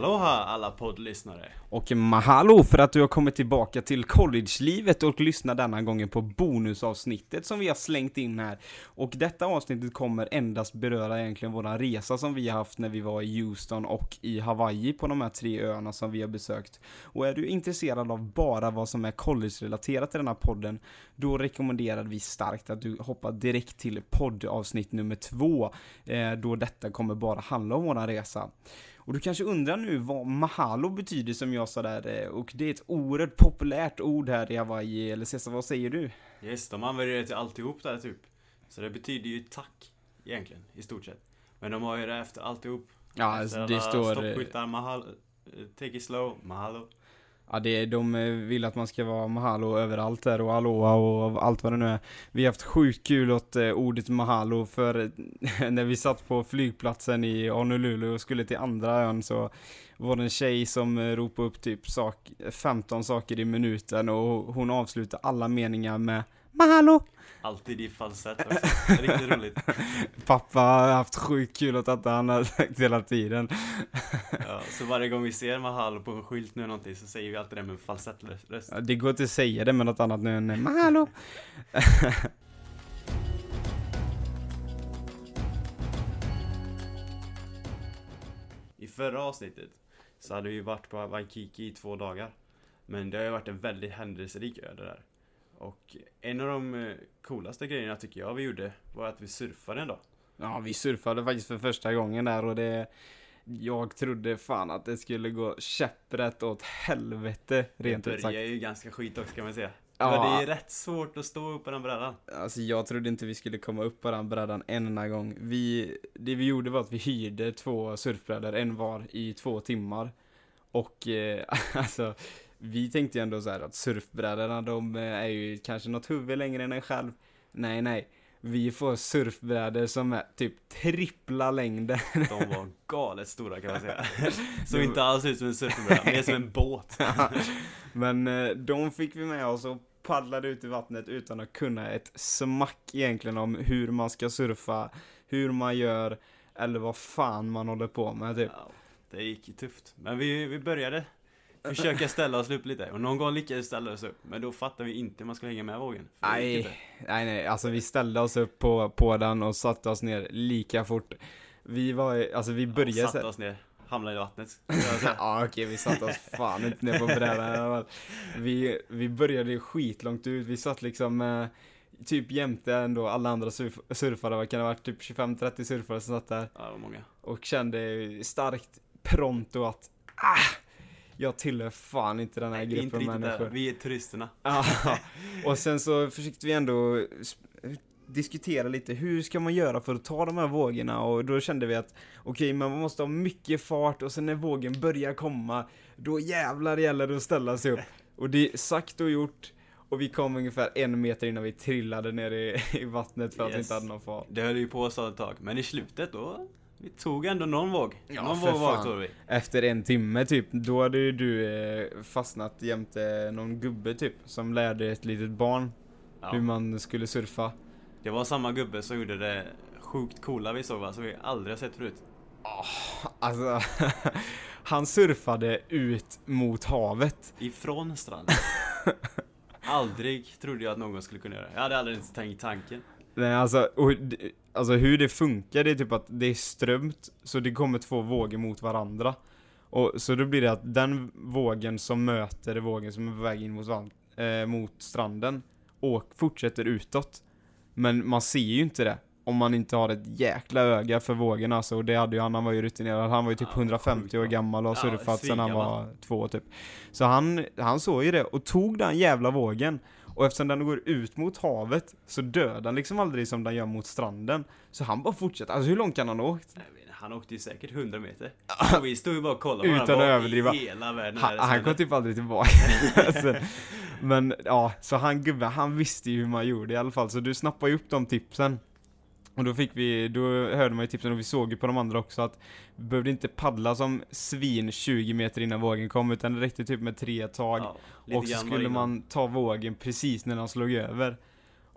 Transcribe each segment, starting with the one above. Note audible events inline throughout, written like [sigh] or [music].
Aloha alla poddlyssnare! Och mahalo för att du har kommit tillbaka till collegelivet och lyssnar denna gången på bonusavsnittet som vi har slängt in här. Och detta avsnittet kommer endast beröra egentligen våran resa som vi har haft när vi var i Houston och i Hawaii på de här tre öarna som vi har besökt. Och är du intresserad av bara vad som är college-relaterat i den här podden, då rekommenderar vi starkt att du hoppar direkt till poddavsnitt nummer två, eh, då detta kommer bara handla om våran resa. Och du kanske undrar nu vad mahalo betyder som jag sa där, eh, och det är ett oerhört populärt ord här i Hawaii, eller Cesar, vad säger du? Yes, de använder det till alltihop där typ. Så det betyder ju tack, egentligen, i stort sett. Men de har ju det efter alltihop. Ja, efter alltså, det alla står... Stoppskyltar, mahalo, eh, take it slow, mahalo. Ja, det, de eh, vill att man ska vara mahalo överallt där och aloha och allt vad det nu är. Vi har haft sjukt kul åt eh, ordet mahalo för [laughs] när vi satt på flygplatsen i Honolulu och skulle till andra ön så var det en tjej som eh, ropade upp typ sak, 15 saker i minuten och hon avslutade alla meningar med mahalo. Alltid i falsett också. Är Riktigt roligt. [laughs] Pappa har haft sjukt kul åt att han har sagt hela tiden. [laughs] Ja, så varje gång vi ser mahalo på en skylt nu eller någonting så säger vi alltid det med falsettröst. Ja, Det går inte att säga det med något annat nu än mahalo. [laughs] I förra avsnittet så hade vi varit på Waikiki i två dagar. Men det har ju varit en väldigt händelserik ö det där. Och en av de eh, coolaste grejerna tycker jag vi gjorde var att vi surfade en dag. Ja, vi surfade faktiskt för första gången där och det... Jag trodde fan att det skulle gå käpprätt åt helvete, rent det ut sagt. börjar ju ganska skit också kan man säga. Ja. Det är rätt svårt att stå upp på den brädan. Alltså jag trodde inte vi skulle komma upp på den brädan en enda gång. Vi, det vi gjorde var att vi hyrde två surfbrädor, en var, i två timmar. Och eh, [laughs] alltså, vi tänkte ju ändå så här att surfbrädorna de eh, är ju kanske något huvud längre än en själv. Nej, nej. Vi får surfbrädor som är typ trippla längden. De var galet stora kan man säga. [laughs] Såg inte alls ut som en surfbräda, [laughs] mer som en båt. Men eh, de fick vi med oss och paddlade ut i vattnet utan att kunna ett smack egentligen om hur man ska surfa, hur man gör, eller vad fan man håller på med typ. Ja, det gick ju tufft. Men vi, vi började försöka ställa oss upp lite. Och någon gång lyckades vi ställa oss upp. Men då fattade vi inte hur man skulle hänga med vågen. Nej, nej, nej, alltså vi ställde oss upp på, på den och satte oss ner lika fort. Vi var, alltså vi började Ja, satte oss ner, hamnade i vattnet. [laughs] Ja okej, vi satte oss fan inte ner på brädan. Vi, vi började skitlångt ut, vi satt liksom eh, typ jämte ändå alla andra surf, surfare, vad kan det ha varit, typ 25-30 surfare som satt där. Ja, det var många. Och kände starkt pronto att ah, jag tillhör fan inte den här Nej, är inte gruppen riktigt där. människor. Vi är turisterna. [laughs] Ja, och sen så försökte vi ändå diskutera lite, hur ska man göra för att ta de här vågorna? Och då kände vi att, okej, men man måste ha mycket fart och sen när vågen börjar komma, då jävlar gäller det att ställa sig upp. Och det är sagt och gjort, och vi kom ungefär en meter innan vi trillade ner i, i vattnet för att vi Yes. inte hade någon fart. Det höll ju på så ett tag. Men i slutet då, vi tog ändå någon våg. Ja, någon våg var tog vi. Efter en timme typ, då hade ju du eh, fastnat jämte någon gubbe typ, som lärde ett litet barn hur Ja. man skulle surfa. Det var samma gubbe som gjorde det sjukt coola vi såg va, som vi aldrig har sett förut. Alltså, [laughs] han surfade ut mot havet. Ifrån stranden. [laughs] aldrig trodde jag att någon skulle kunna göra det. Jag hade aldrig ens tänkt tanken. Nej, alltså, och, alltså hur det funkar, det är typ att det är strömt, så det kommer två vågor mot varandra. Och, så då blir det att den vågen som möter vågen som är på väg in mot, eh, mot stranden, och fortsätter utåt. Men man ser ju inte det. Om man inte har ett jäkla öga för vågorna alltså, och det hade ju han, han var ju rutinerad, han var ju typ Ja, 150 sjukt år gammal och har Ja, surfat sedan han svingammal. var två typ. Så han, han såg ju det och tog den jävla vågen. Och eftersom den går ut mot havet så dör den liksom aldrig som den gör mot stranden. Så han bara fortsätter, alltså hur långt kan han ha åkt? Han åkte ju säkert 100 meter. [laughs] Och vi stod ju bara och kollade på Utan att överdriva. hela världen är Han, han kom typ aldrig tillbaka. [laughs] alltså, men ja, så han gubben, han visste ju hur man gjorde i alla fall. Så du snappade ju upp de tipsen. Och då fick vi, då hörde man ju tipsen och vi såg ju på de andra också att vi behövde inte paddla som svin 20 meter innan vågen kom utan det räckte typ med tre tag. Ja, och så skulle man ta vågen precis när den slog över.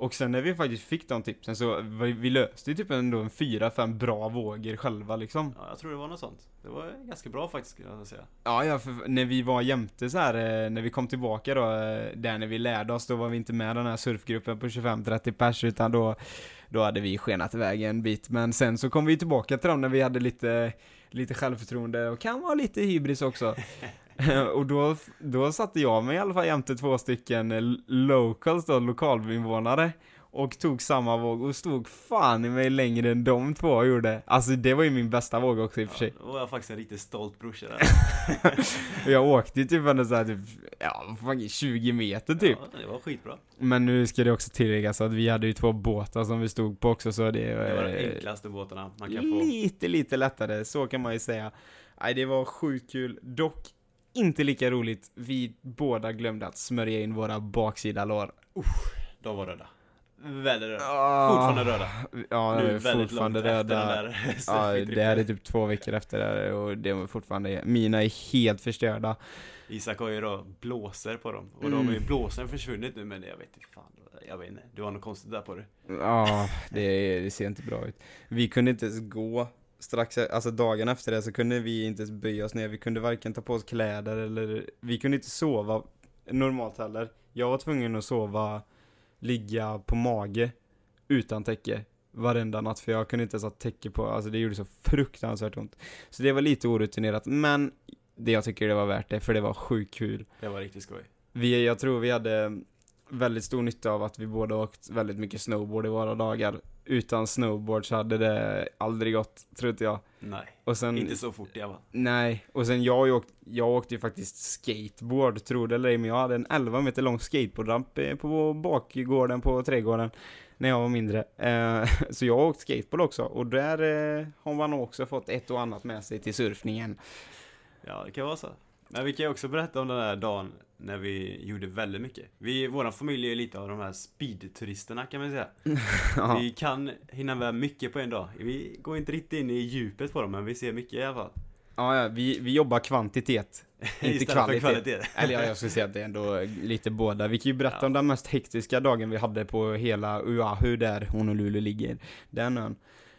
Och sen när vi faktiskt fick de tipsen så vi, vi löste ju typ ändå en fyra, fem bra vågor själva liksom. Ja, jag tror det var något sånt. Det var ganska bra faktiskt skulle jag säga. Ja, ja, för när vi var jämte så här, eh, när vi kom tillbaka då, eh, där när vi lärde oss, då var vi inte med den här surfgruppen på 25-30 pers, utan då, då hade vi skenat iväg en bit. Men sen så kom vi tillbaka till dem när vi hade lite, lite självförtroende och kan vara lite hybris också. [laughs] [laughs] och då, då satte jag mig i alla fall jämte två stycken eh, locals då, lokalinvånare och tog samma våg och stod fan i mig längre än de två gjorde. Alltså det var ju min bästa våg också i och för sig. Ja, då var jag faktiskt en riktigt stolt brorsa där. [laughs] jag åkte ju typ ändå såhär typ, ja, fan, 20 meter typ. Ja, det var skitbra. Men nu ska det också tilläggas att vi hade ju två båtar som vi stod på också så det, Det var de eh, enklaste båtarna man kan få. lite, lite lättare, så kan man ju säga. Nej, det var sjukt kul. Dock inte lika roligt. Vi båda glömde att smörja in våra baksida lår. De var röda. Väldigt röda. Ah, Fortfarande röda. Ja, nu fortfarande röda. Ja, [laughs] det här är typ två veckor efter det här och det var fortfarande, mina är helt förstörda. Isak har ju då blåser på dem. Och Mm. de är ju blåsen försvunnit nu men jag vet inte fan. Jag vet inte. Du har något konstigt där på dig. Ja, det, det ser inte bra ut. Vi kunde inte ens gå strax, alltså dagen efter det så kunde vi inte ens böja oss ner. Vi kunde varken ta på oss kläder eller, vi kunde inte sova normalt heller. Jag var tvungen att sova, ligga på mage utan täcke varenda natt för jag kunde inte ens ha täcke på, alltså det gjorde så fruktansvärt ont. Så det var lite orutinerat, men det jag tycker det var värt det, för det var sjukt kul. Det var riktigt skoj. Vi, jag tror vi hade väldigt stor nytta av att vi båda åkt väldigt mycket snowboard i våra dagar. Utan snowboard så hade det aldrig gått, tror inte jag. Nej. Och sen, Inte så fort i alla fall. nej, och sen jag, åkt, jag åkte ju faktiskt skateboard, tror det eller ej, men jag hade en 11 meter lång skateboardramp eh, på bakgården på trädgården när jag var mindre. Eh, [laughs] så jag har åkt skateboard också, och där eh, har man också fått ett och annat med sig till surfningen. Ja, det kan vara så. Men vi kan ju också berätta om den här dagen när vi gjorde väldigt mycket. Vi, våran familj är lite av de här speedturisterna kan man säga. [laughs] Ja. Vi kan hinna med mycket på en dag. Vi går inte riktigt in i djupet på dem, men vi ser mycket i alla fall. Ja, ja, vi, vi jobbar kvantitet. [laughs] Inte kvalitet. kvalitet. Eller ja, jag skulle säga att det är ändå lite båda. Vi kan ju berätta Ja. om den mest hektiska dagen vi hade på hela Oahu där Honolulu ligger. Den ön.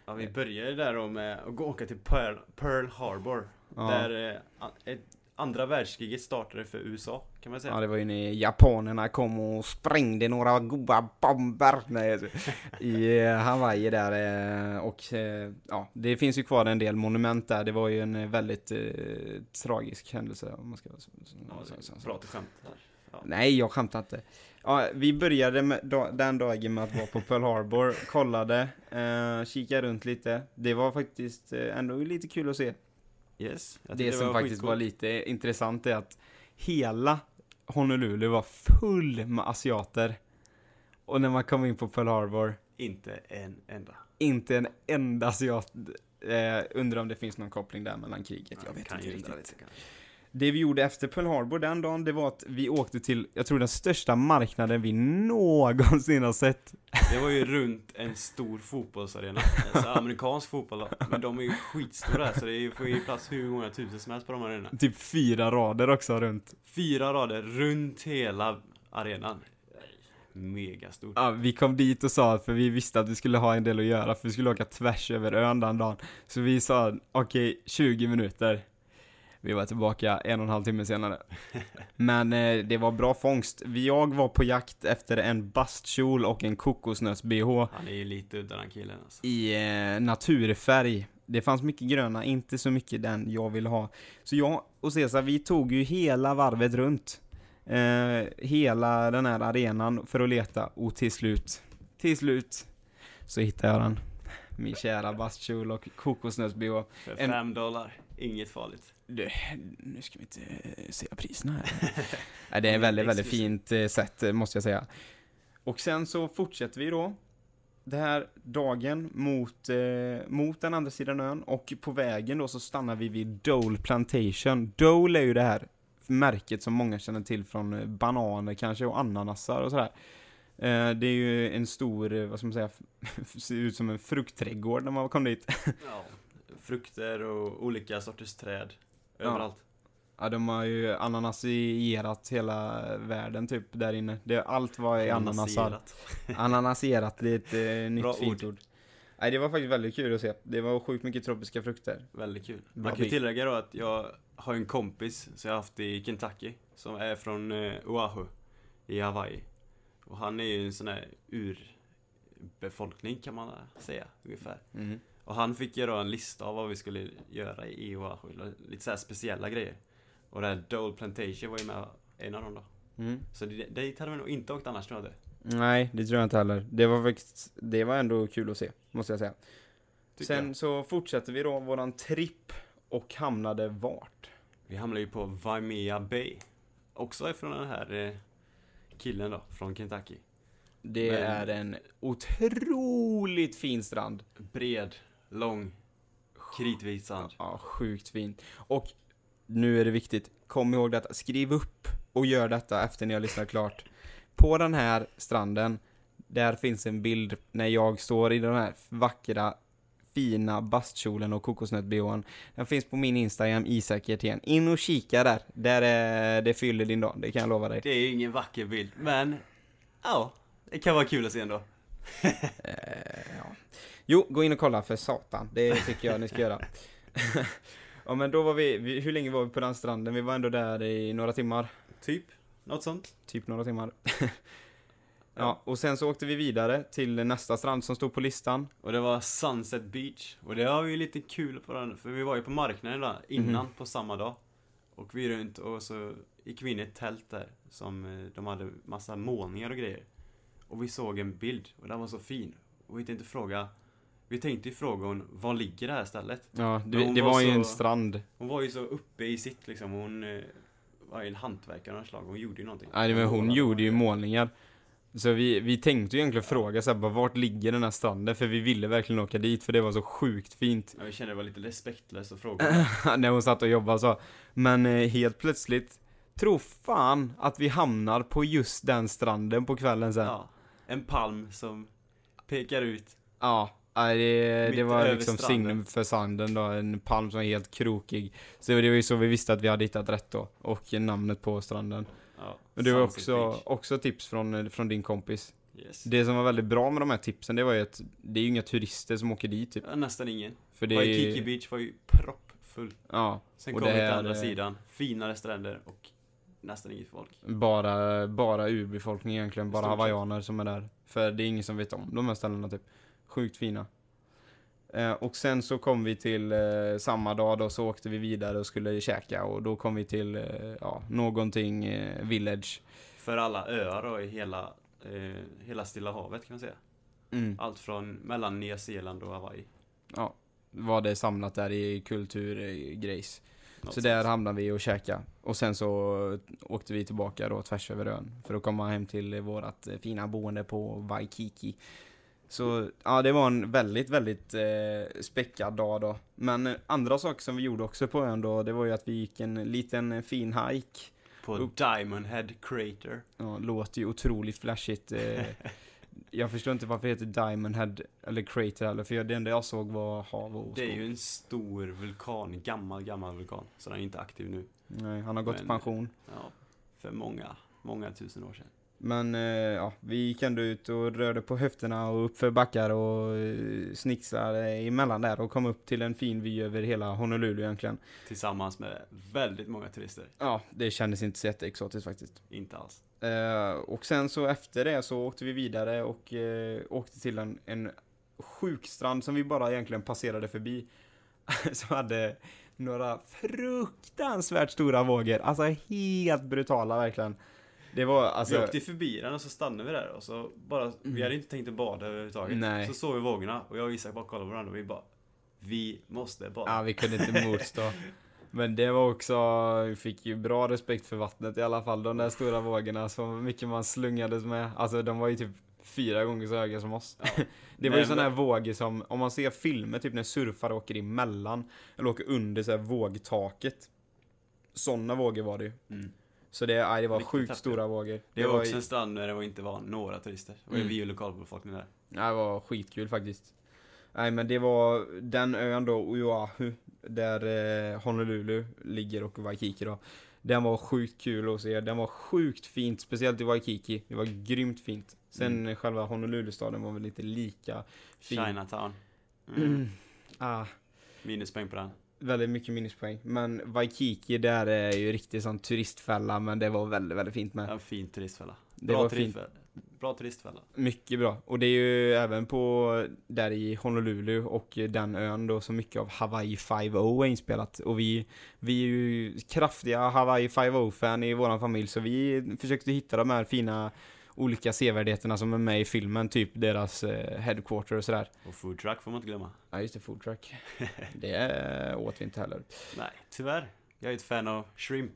Ja, vi började där då med att gå åka till Pearl, Pearl Harbor. Ja. Där eh, ett, andra världskriget startade för USA, kan man säga. Ja, det var ju när japanerna kom och sprängde några goda bomber nej, i eh, Hawaii där. eh, Och eh, ja, det finns ju kvar en del monument där. Det var ju en väldigt eh, tragisk händelse om man ska Ja, så- så- så- bra till skämt här. Ja. Nej, jag skämtar inte. Ja, vi började med, da, den dagen med att vara på Pearl Harbor, kollade, eh, kikade runt lite. Det var faktiskt eh, ändå lite kul att se. Yes. Det som var faktiskt skitcoolt. var lite intressant är att hela Honolulu var full med asiater. Och när man kom in på Pearl Harbor, Inte en enda. inte en enda asiat. Eh, undrar om det finns någon koppling där mellan kriget, jag vet inte riktigt. lite. Det vi gjorde efter Pearl Harbor den dagen, det var att vi åkte till, jag tror den största marknaden vi någonsin har sett. Det var ju runt en stor fotbollsarena. Alltså amerikansk fotboll. Men de är ju skitstora så det får ju plats hur många tusen som helst på de här arenorna. Typ fyra rader också runt. Fyra rader runt hela arenan. Megastort. Ja, vi kom dit och sa, för vi visste att vi skulle ha en del att göra, för vi skulle åka tvärs över ön den dagen. Så vi sa, okej, 20 minuter. Vi var tillbaka en och en halv timme senare. Men eh, det var bra fångst. Jag var på jakt efter en bastkjol och en kokosnöts-bh Han är ju lite udda den killen alltså. i eh, naturfärg. Det fanns mycket gröna, inte så mycket den jag ville ha. Så jag och Cesar, vi tog ju hela varvet runt. Eh, hela den här arenan för att leta och till slut, till slut, så hittade jag den. Min kära bastkjol och kokosnöts-bh. För En- fem dollar. Inget farligt. Det- Nu ska vi inte eh, se priserna här. [laughs] Nej, det är väldigt, väldigt fint eh, sätt, eh, måste jag säga. Och sen så fortsätter vi då. Det här dagen mot, eh, mot den andra sidan ön och på vägen då så stannar vi vid Dole Plantation. Dole är ju det här märket som många känner till från bananer kanske och ananasar och sådär. Eh, det är ju en stor, vad ska man säga, [laughs] ser ut som en fruktträdgård när man kom dit. Ja. Frukter och olika sorters träd. Överallt. Ja, de har ju ananasierat hela världen typ där inne. Det, allt var i ananasar. Ananaserat. [laughs] Ananasierat, det är ett eh, nytt Bra fint ord. ord. Nej, det var faktiskt väldigt kul att se. Det var sjukt mycket tropiska frukter. Väldigt kul. Bra Man kan ju tillägga då att jag har en kompis som jag haft i Kentucky. Som är från eh, Oahu i Hawaii. Och han är ju en sån här urbefolkning kan man säga ungefär. Mhm. Och han fick göra en lista av vad vi skulle göra i Oahu. Lite så här speciella grejer. Och det här Dole Plantation var ju med en av dem då. Mm. Så det, dit hade vi nog inte åkt annars tror jag inte. Nej, det tror jag inte heller. Det var faktiskt, det var ändå kul att se, måste jag säga. Tycker Sen jag. så fortsätter vi då våran tripp och hamnade vart? Vi hamnade ju på Waimea Bay. Också ifrån den här eh, killen då, från Kentucky. Det Men- är en otroligt fin strand. Bred, lång, kritvit sand. Ja, sjukt fint. Och nu är det viktigt, kom ihåg detta, skriv upp och gör detta efter ni har lyssnat klart. På den här stranden, där finns en bild när jag står i den här vackra fina bastkjolen och kokosnöt-bhn. Den finns på min Instagram, Isak Hjertén. In och kika där. Där är, det fyller din dag, det kan jag lova dig. Det är ju ingen vacker bild, men ja, det kan vara kul att se ändå. Eh, ja. Jo, gå in och kolla för satan. Det tycker jag ni ska göra. [laughs] ja men då var vi, vi, hur länge var vi på den stranden? Vi var ändå där i några timmar. Typ, något sånt. Typ några timmar. [laughs] ja, och sen så åkte vi vidare till nästa strand som stod på listan. Och det var Sunset Beach. Och det var ju lite kul på den, för vi var ju på marknaden där innan på samma dag. Och vi runt och så gick vi in i ett tält där som eh, de hade massa målningar och grejer. Och vi såg en bild och den var så fin. Och vi tänkte fråga, vi tänkte ju fråga hon, var ligger det här stället? Ja, det, det var var ju så- en strand. Hon var ju så uppe i sitt liksom, hon eh, var ju en hantverkare av slag, hon gjorde ju någonting. Nej, men hon gjorde ju målningar. Så vi, vi tänkte ju egentligen fråga så här, bara, vart ligger den här stranden? För vi ville verkligen åka dit, för det var så sjukt fint. Ja, vi kände det var lite respektlöst att fråga. [laughs] när hon satt och jobbade så. Men eh, helt plötsligt, tro fan att vi hamnar på just den stranden på kvällen sen. Ja, ja, en palm som pekar ut. Nej, det, det var liksom signum för sanden då, en palm som var helt krokig. Så det var ju så vi visste att vi hade hittat rätt då, och namnet på stranden. Ja, Och det var också, också tips från, från din kompis. Yes. Det som var väldigt bra med de här tipsen, det var ju att det är ju inga turister som åker dit typ. Ja, nästan ingen. För det Waikiki Beach var ju proppfull. ja, Sen kom det vi till andra är- sidan, finare stränder och nästan inget folk. bara, bara urbefolkning egentligen, bara hawaiianer som är där. För det är ingen som vet om de här ställena typ. Sjukt fina. Eh, och sen så kom vi till eh, samma dag då så åkte vi vidare och skulle käka och då kom vi till, eh, ja, någonting eh, village. För alla öar då i hela, eh, hela Stilla havet kan man säga. Mm. Allt från mellan Nya Zeeland och Hawaii. Ja, var det samlat där i kulturgrejs. Något Så där hamnade vi och käka. Och sen så åkte vi tillbaka då tvärs över ön. För att komma hem till vårat eh, fina boende på Waikiki. Så ja, det var en väldigt, väldigt eh, späckad dag då. Men eh, andra saker som vi gjorde också på ön då, det var ju att vi gick en liten eh, fin hike. På Upp. Diamond Head Crater. Ja, låter ju otroligt flashigt. Eh, [laughs] jag förstår inte varför det heter Diamond Head eller Crater heller, för det enda jag såg var hav och skog. Det är ju en stor vulkan, gammal, gammal vulkan. Så den är inte aktiv nu. Nej, han har gått i pension. Ja, för många, många tusen år sedan. Men eh, ja, vi gick ändå ut och rörde på höfterna och uppför backar och eh, snixade emellan där och kom upp till en fin vy över hela Honolulu egentligen. Tillsammans med väldigt många turister. Ja, det kändes inte så jätteexotiskt faktiskt. Inte alls. Eh, och sen så efter det så åkte vi vidare och eh, åkte till en, en sjukstrand som vi bara egentligen passerade förbi. [laughs] som hade några fruktansvärt stora vågor. Alltså helt brutala verkligen. Det var alltså... vi åkte förbi den och så stannade vi där och så bara, vi hade inte tänkt att bada överhuvudtaget. Nej. Så såg vi vågorna och jag och Isak bara kollade på varandra och vi bara Vi måste bada. Ja, vi kunde inte motstå. [laughs] Men det var också, vi fick ju bra respekt för vattnet i alla fall. De där stora vågorna, så mycket man slungades med. Alltså de var ju typ fyra gånger så höga som oss. Ja. [laughs] Det var ju Men- sådana här vågor som, om man ser filmer, typ när surfare åker emellan, eller åker under så här vågtaket. Sådana vågor var det ju. Mm. Så det, aj, det var Riktigt sjukt häftigt. stora vågor. Det var ju- också en strand där det inte var några turister. Det var ju Mm. vi och lokalbefolkningen där. Ja, det var skitkul faktiskt. Nej men det var den ön då, Oahu. där eh, Honolulu ligger och Waikiki då. Den var sjukt kul att se, den var sjukt fint, speciellt i Waikiki. Det var grymt fint. Sen Mm. själva Honolulu-staden var väl inte lika fin. Chinatown. Mm. Mm. Ah, Minuspoäng på den. Väldigt mycket minuspoäng. Men Waikiki där är ju riktigt sån turistfälla, men det var väldigt, väldigt fint med. En fin turistfälla. Det Bra var fint. turistfälla. Bra turistfälla. Mycket bra. Och det är ju även på, där i Honolulu och den ön då så mycket av Hawaii 5-0 är inspelat. Och vi, vi är ju kraftiga Hawaii 5-0-fan i våran familj så vi försökte hitta de här fina olika sevärdheterna som är med i filmen, typ deras eh, headquarter och sådär. Och food truck får man inte glömma. Ja just det, food truck. [laughs] Det åt vi inte heller. Nej, tyvärr. Jag är ett fan av shrimp.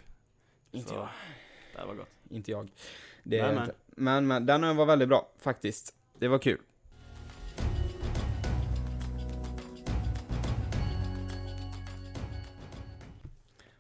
Inte Så, jag. Det här var gott. Inte jag. Det jag men. inte. Men, men den var väldigt bra, faktiskt. Det var kul.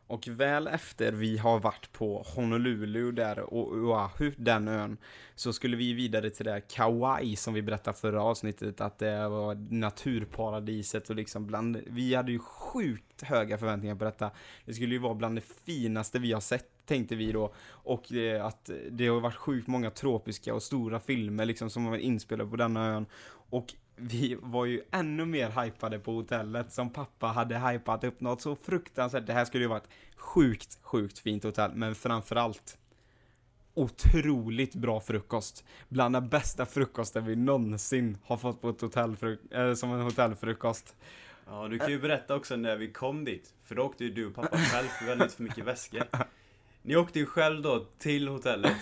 Och väl efter vi har varit på Honolulu där och Oahu, den ön, så skulle vi vidare till det här Kauai som vi berättade förra avsnittet, att det var naturparadiset och liksom bland, vi hade ju sjukt höga förväntningar på detta. Det skulle ju vara bland det finaste vi har sett, tänkte vi då. Och eh, att det har varit sjukt många tropiska och stora filmer liksom som har varit inspelade på denna ön. Och vi var ju ännu mer hypade på hotellet som pappa hade hypat upp något så fruktansvärt. Det här skulle ju vara ett sjukt, sjukt fint hotell, men framförallt otroligt bra frukost. Bland den bästa frukosten vi någonsin har fått på ett hotellfruk- äh, som en hotellfrukost. Ja, du kan ju berätta också när vi kom dit. För då åkte ju du och pappa själv för lite för mycket väskor. [laughs] Ni åkte ju själv då till hotellet.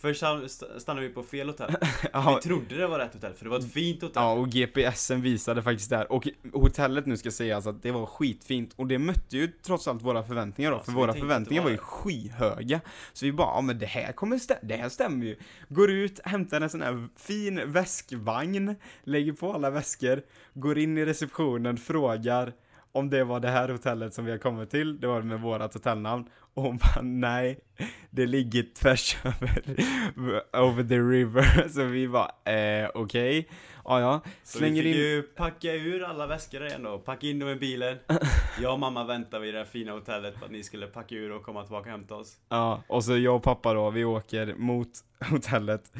Först st- stannade vi på fel hotell. [laughs] Ja, Vi trodde det var rätt hotell, för det var ett fint hotell. Ja, och GPSen visade faktiskt där. Och hotellet nu ska sägas att det var skitfint. Och det mötte ju trots allt våra förväntningar då. Ja, för våra förväntningar var ju skyhöga. Så vi bara, ja men det här kommer stä- det här stämmer ju. Går ut, hämtar en sån här fin väskvagn, lägger på alla väskor, går in i receptionen, frågar om det var det här hotellet som vi har kommit till, det var med vårat hotellnamn. [laughs] Och hon bara, nej, det ligger tvärs [laughs] över, over the river. [laughs] Så vi bara, eh, okej. Ja, ja. Så Slänger vi fick in... ju packa ur alla väskor igen då, packa in dem i bilen. Jag och mamma väntade vid det här fina hotellet för att ni skulle packa ur och komma tillbaka och hämta oss. Ja, och så jag och pappa då, vi åker mot hotellet.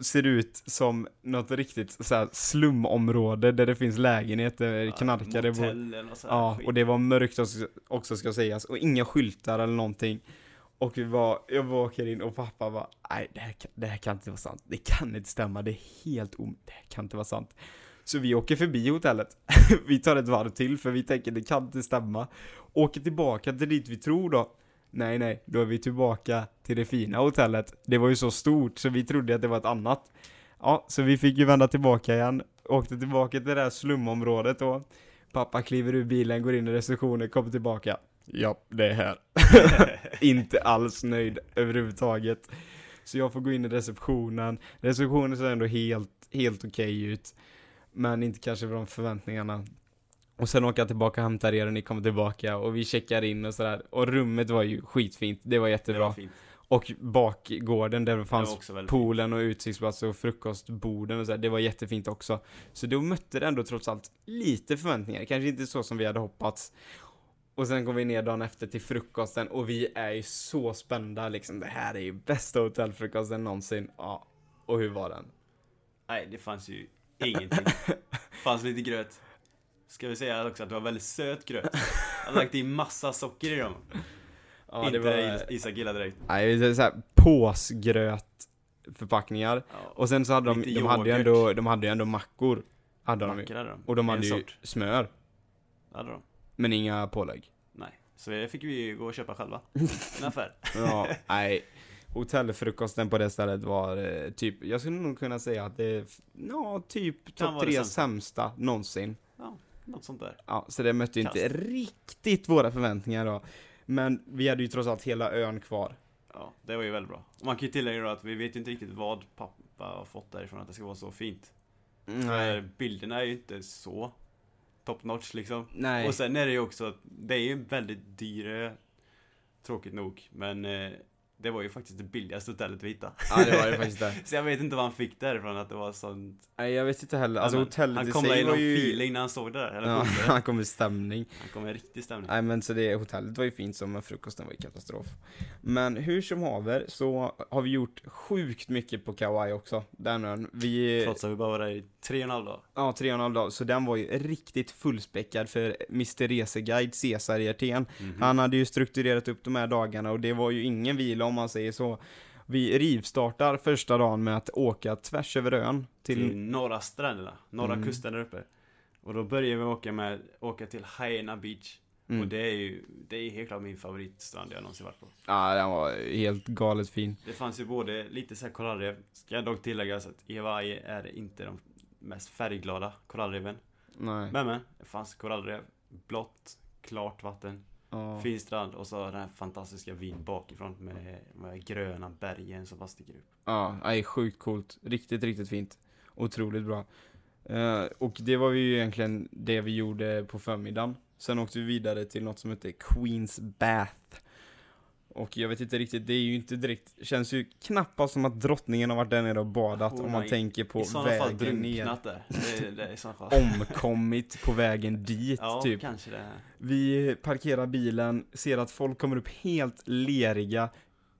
Ser ut som något riktigt så slumområde där det finns lägenheter, knarkare bor. Motellen och så Ja, skit. och det var mörkt också, också ska sägas, och inga skyltar eller någonting. Och vi var, jag bara åker in och pappa bara, nej det här, kan, det här kan inte vara sant. Det kan inte stämma, det är helt om, det här kan inte vara sant. Så vi åker förbi hotellet. [laughs] vi tar ett varv till för vi tänker det kan inte stämma. Åker tillbaka till dit vi tror då. Nej, nej, då är vi tillbaka till det fina hotellet. Det var ju så stort så vi trodde att det var ett annat. Ja, så vi fick ju vända tillbaka igen. Åkte tillbaka till det där slumområdet då. Pappa kliver ur bilen, går in i receptionen, kommer tillbaka. Ja, det är här. [laughs] Inte alls nöjd överhuvudtaget. Så jag får gå in i receptionen. Receptionen ser ändå helt, helt okej ut. Men inte kanske från förväntningarna. Och sen åker jag tillbaka och hämtar er och ni kommer tillbaka och vi checkar in och sådär. Och rummet var ju skitfint, det var det jättebra. var fint. Och bakgården där det Det fanns väldigt poolen och utsiktsplats och frukostborden och så här, det var jättefint också. Så då mötte det ändå trots allt lite förväntningar, kanske inte så som vi hade hoppats. Och sen kom vi ner dagen efter till frukosten och vi är ju så spända liksom, det här är ju bästa hotellfrukosten någonsin. Ja, och hur var den? Nej, det fanns ju ingenting. [laughs] fanns lite gröt. Ska vi säga också att det var väldigt söt gröt. Jag hade lagt i massa socker i dem. Ja, Inte var... Is- Isak gillar direkt. Nej, det är så här påsgröt förpackningar. Ja. Och sen så hade de, Lite de hade ju ändå, de hade ju ändå mackor. Hade de ju. Mackor hade de. Och de hade ju sort. smör. Hade de. Men inga pålägg. Nej. Så det fick vi gå och köpa själva. [laughs] En affär. Ja, [laughs] nej. Hotellfrukosten på det stället var eh, typ, jag skulle nog kunna säga att det är, ja, typ topp tre sämsta. någonsin. Något sånt där. Ja, så det mötte ju inte riktigt våra förväntningar då. Men vi hade ju trots allt hela ön kvar. Ja, det var ju väldigt bra. Man kan ju tillägga då att vi vet ju inte riktigt vad pappa har fått därifrån att det ska vara så fint. För bilderna är ju inte så top notch liksom. Nej. Och sen är det ju också, att det är ju väldigt dyr Tråkigt nog, men eh, det var ju faktiskt det billigaste hotellet vi hittade. Ja, det var det faktiskt det. [laughs] Så jag vet inte vad han fick därifrån att det var sånt. Nej, jag vet inte heller. Alltså hotellet han i kom i var någon ju... feeling när han stod där, eller Ja, [laughs] han kom med stämning. Han kom med riktig stämning. Nej men så det, hotellet var ju fint som men frukosten var ju katastrof. Men hur som haver så har vi gjort sjukt mycket på Kauai också, den ön. Vi, Trots att vi bara var där i tre och en halv dag. ja, tre och en halv dag, så den var ju riktigt fullspäckad för Mr Reseguide Cesar Hjertén. Mhm. Han hade ju strukturerat upp de här dagarna och det var ju ingen vila om man säger så. Vi rivstartar första dagen med att åka tvärs över ön till, till, norra stränderna, norra Mm. kusten där uppe. Och då börjar vi åka med, åka till Hyena Beach. Mm. Och det är ju, det är helt klart min favoritstrand jag någonsin varit på. ja den var helt galet fin. Det fanns ju både lite såhär korallrev, ska jag dock tillägga att Hawaii är inte de mest färgglada korallreven. Nej. Men men, det fanns korallrev, blått, klart vatten, Ja. fin strand och så den här fantastiska vyn bakifrån med, med gröna bergen som bara sticker upp. Ja, nej, sjukt coolt. Riktigt, riktigt fint. Otroligt bra. Eh, och det var ju egentligen det vi gjorde på förmiddagen. Sen åkte vi vidare till något som heter Queens Bath. Och jag vet inte riktigt, det är ju inte direkt, känns ju knappast som att drottningen har varit där nere och badat Hon om man tänker på I sådana fall vägen ner. Det, det är i fall. Omkommit på vägen dit, Ja, typ. kanske det. Vi parkerar bilen, ser att folk kommer upp helt leriga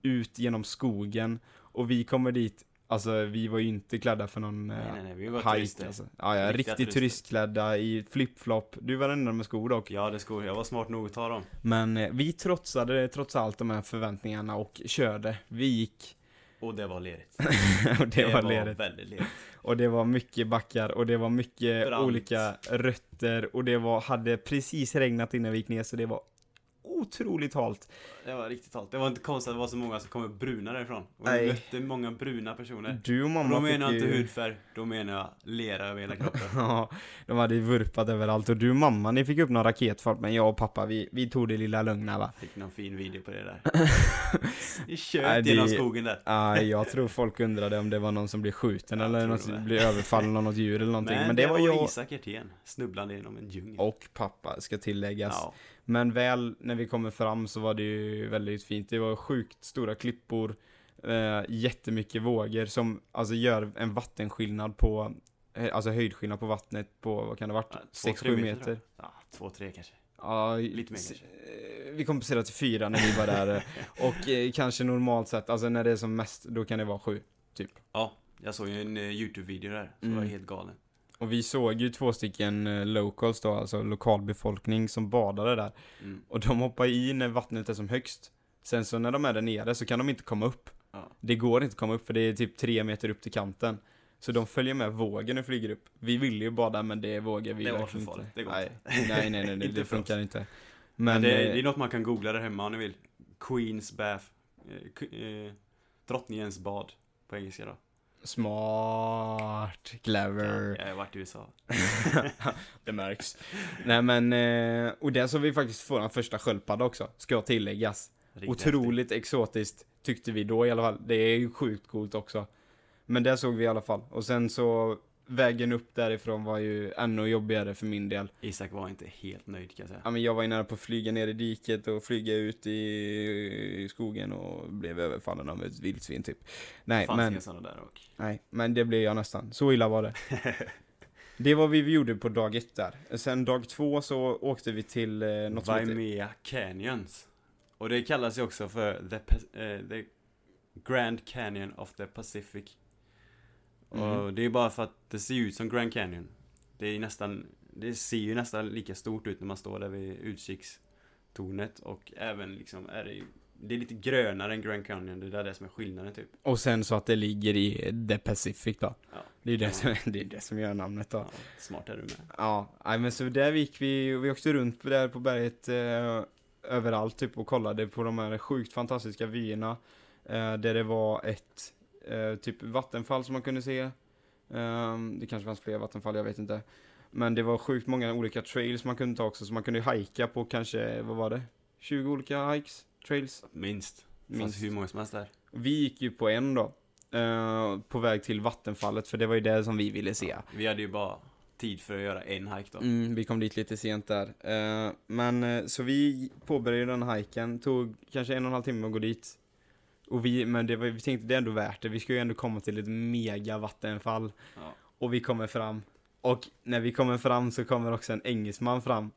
ut genom skogen och vi kommer dit, alltså vi var ju inte klädda för någon Nej, eh, nej, nej, vi var hike turister. alltså. Ja, ja, riktigt turister. turistklädda i flip-flop. Du var den enda med skor dock. Ja, det skor. Jag var smart nog att ta dem. Men eh, vi trotsade trots allt de här förväntningarna och körde. Vi gick Och det var lerigt. [laughs] och det, var lerigt. väldigt lerigt. Och det var mycket backar och det var mycket Brant. olika rötter och det var, hade precis regnat innan vi gick ner så det var otroligt halt. Det var riktigt halt. Det var inte konstigt att det var så många som kom upp bruna därifrån. Och Nej. vi mötte många bruna personer. Du och Och mamma då fick menar jag ju... inte hudfärg, då menar jag lera över hela kroppen. [laughs] Ja, de hade ju vurpat överallt och du och mamma, ni fick upp någon raketfart men jag och pappa, vi, vi tog det lilla lugna va. Fick någon fin video på det där. [laughs] Nej, kört det- genom skogen där. Ja, jag tror folk undrade om det var någon som blev skjuten Jag eller något, det. blev överfallen av något djur eller [laughs] någonting. Men, Men, det, var jag Isak Hjertén, snubblande genom en djungel. och pappa, ska tilläggas. ja. Men väl när vi kommer fram så var det ju väldigt fint. Det var sjukt stora klippor, eh, jättemycket vågor som alltså gör en vattenskillnad på, eh, alltså höjdskillnad på vattnet på, vad kan det ha varit? två, 6-7 tre meter. tror jag. Ja, två, tre kanske. Ja, Lite mer kanske. eh, Vi kompenserade till fyra när vi var där. eh, [laughs] och eh, kanske normalt sett, alltså när det är som mest, då kan det vara sju. Ja, jag såg ju en eh, YouTube-video där, som Mm. var helt galen. Och vi såg ju två stycken eh, locals då, alltså lokalbefolkning som badade där. Mm. Och de hoppar i när vattnet är som högst. Sen så när de är där nere så kan de inte komma upp. Ja. Det går inte att komma upp för det är typ tre meter upp till kanten. Så de följer med vågen och flyger upp. Vi ville ju bada men det vågar vi Det var för farligt. inte. Det går nej. inte. nej, nej, nej, nej, [laughs] det funkar inte. Men, Men, det, eh, det är något man kan googla där hemma om ni vill. Queens bath. Eh, eh, drottningens bad. På engelska då. Smart, clever. Ja, jag har varit i USA. [laughs] det märks. Nej men, eh, och där såg vi faktiskt vår första sköldpadda också, ska tilläggas. Riktigt Otroligt exotiskt tyckte vi då i alla fall. Det är ju sjukt coolt också. Men där såg vi i alla fall. Och sen så vägen upp därifrån var ju ännu jobbigare för min del. Isak var inte helt nöjd kan jag säga. Ja, men jag var ju nära på att flyga ner i diket och flyga ut i, i skogen och blev överfallen av ett vildsvin typ. Nej, Fanns men, sådana där och. nej, men det blev jag nästan. Så illa var det. [laughs] Det var vi gjorde på dag ett där. Sen dag två så åkte vi till eh, något. Waimea Canyons. Och det kallas ju också för the, eh, the Grand Canyon of the Pacific. Mhm. Och det är bara för att det ser ut som Grand Canyon. Det är nästan, det ser ju nästan lika stort ut när man står där vid utkikstornet och även liksom är det ju, det är lite grönare än Grand Canyon, det är det som är skillnaden typ. Och sen så att det ligger i The Pacific då. Ja. Det är det, Ja. som, det, är det som gör namnet då. Ja, smart är du med. Ja, nej, men så där gick vi, vi åkte runt där på berget eh, överallt typ och kollade på de här sjukt fantastiska vyerna. Eh, där det var ett eh, typ vattenfall som man kunde se. Eh, det kanske fanns fler vattenfall, jag vet inte. Men det var sjukt många olika trails man kunde ta också, så man kunde hajka på kanske, vad var det? 20 olika hikes, trails. Minst. Minst. fanns hur många som helst där. Vi gick ju på en då. eh, på väg till vattenfallet, för det var ju det som vi ville se. Vi hade ju bara tid för att göra en hike då. Mm, vi kom dit lite sent där. Eh, men eh, så vi påbörjade den hiken, tog kanske en och en halv timme att gå dit. Och vi, men det var, vi tänkte det är ändå värt det. Vi ska ju ändå komma till ett mega vattenfall. Ja. Och vi kommer fram. Och när vi kommer fram så kommer också en engelsman fram.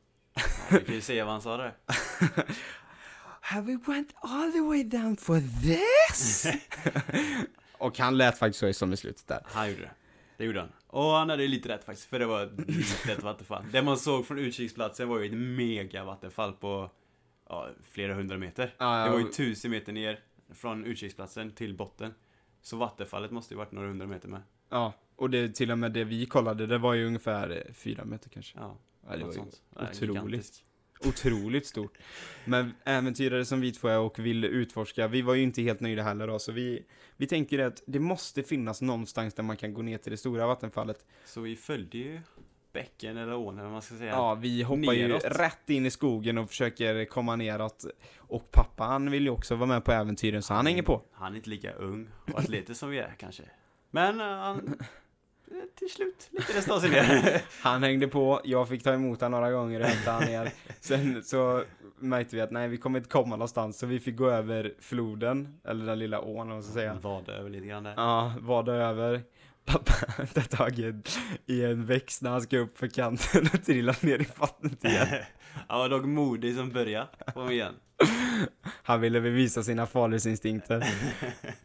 Vi kan ju säga vad han sa där. [laughs] Have we went all the way down for this? [laughs] och han lät faktiskt så som i slutet där. Han gjorde det. Det gjorde han. Och han hade ju lite rätt faktiskt, för det var ett litet vattenfall. Det man såg från utkiksplatsen var ju ett mega vattenfall på ja, flera hundra meter. Ja, ja, Det var ju tusen meter ner från utkiksplatsen till botten. Så vattenfallet måste ju varit några hundra meter med. Ja, och det till och med det vi kollade, det var ju ungefär eh, fyra meter kanske. Ja, Ja, det var sånt. Nej, otroligt. gigantiskt. otroligt stort. Men äventyrare som vi två är och vill utforska, vi var ju inte helt nöjda heller då, så vi, vi tänker att det måste finnas någonstans där man kan gå ner till det stora vattenfallet. Så vi följde ju bäcken eller ån eller vad man ska säga. Ja, vi hoppar ju Neråt. rätt in i skogen och försöker komma neråt. Och pappa han vill ju också vara med på äventyren, så han hänger på. Han är inte lika ung och atletisk som vi är kanske. Men eh, han, [laughs] till slut lyckades ta sig ner. [laughs] Han hängde på, jag fick ta emot honom några gånger och hämta han ner. Sen så märkte vi att nej, vi kommer inte komma någonstans, så vi fick gå över floden, eller den lilla ån, om man ska säga. Han vade över lite grann där. Ja, vada över. Pappa [laughs] tar tag i en- i en växt när han ska upp för kanten och trillar ner i vattnet igen. [laughs] Han var dock modig som började. Kom igen. [laughs] Han ville väl visa sina fadersinstinkter.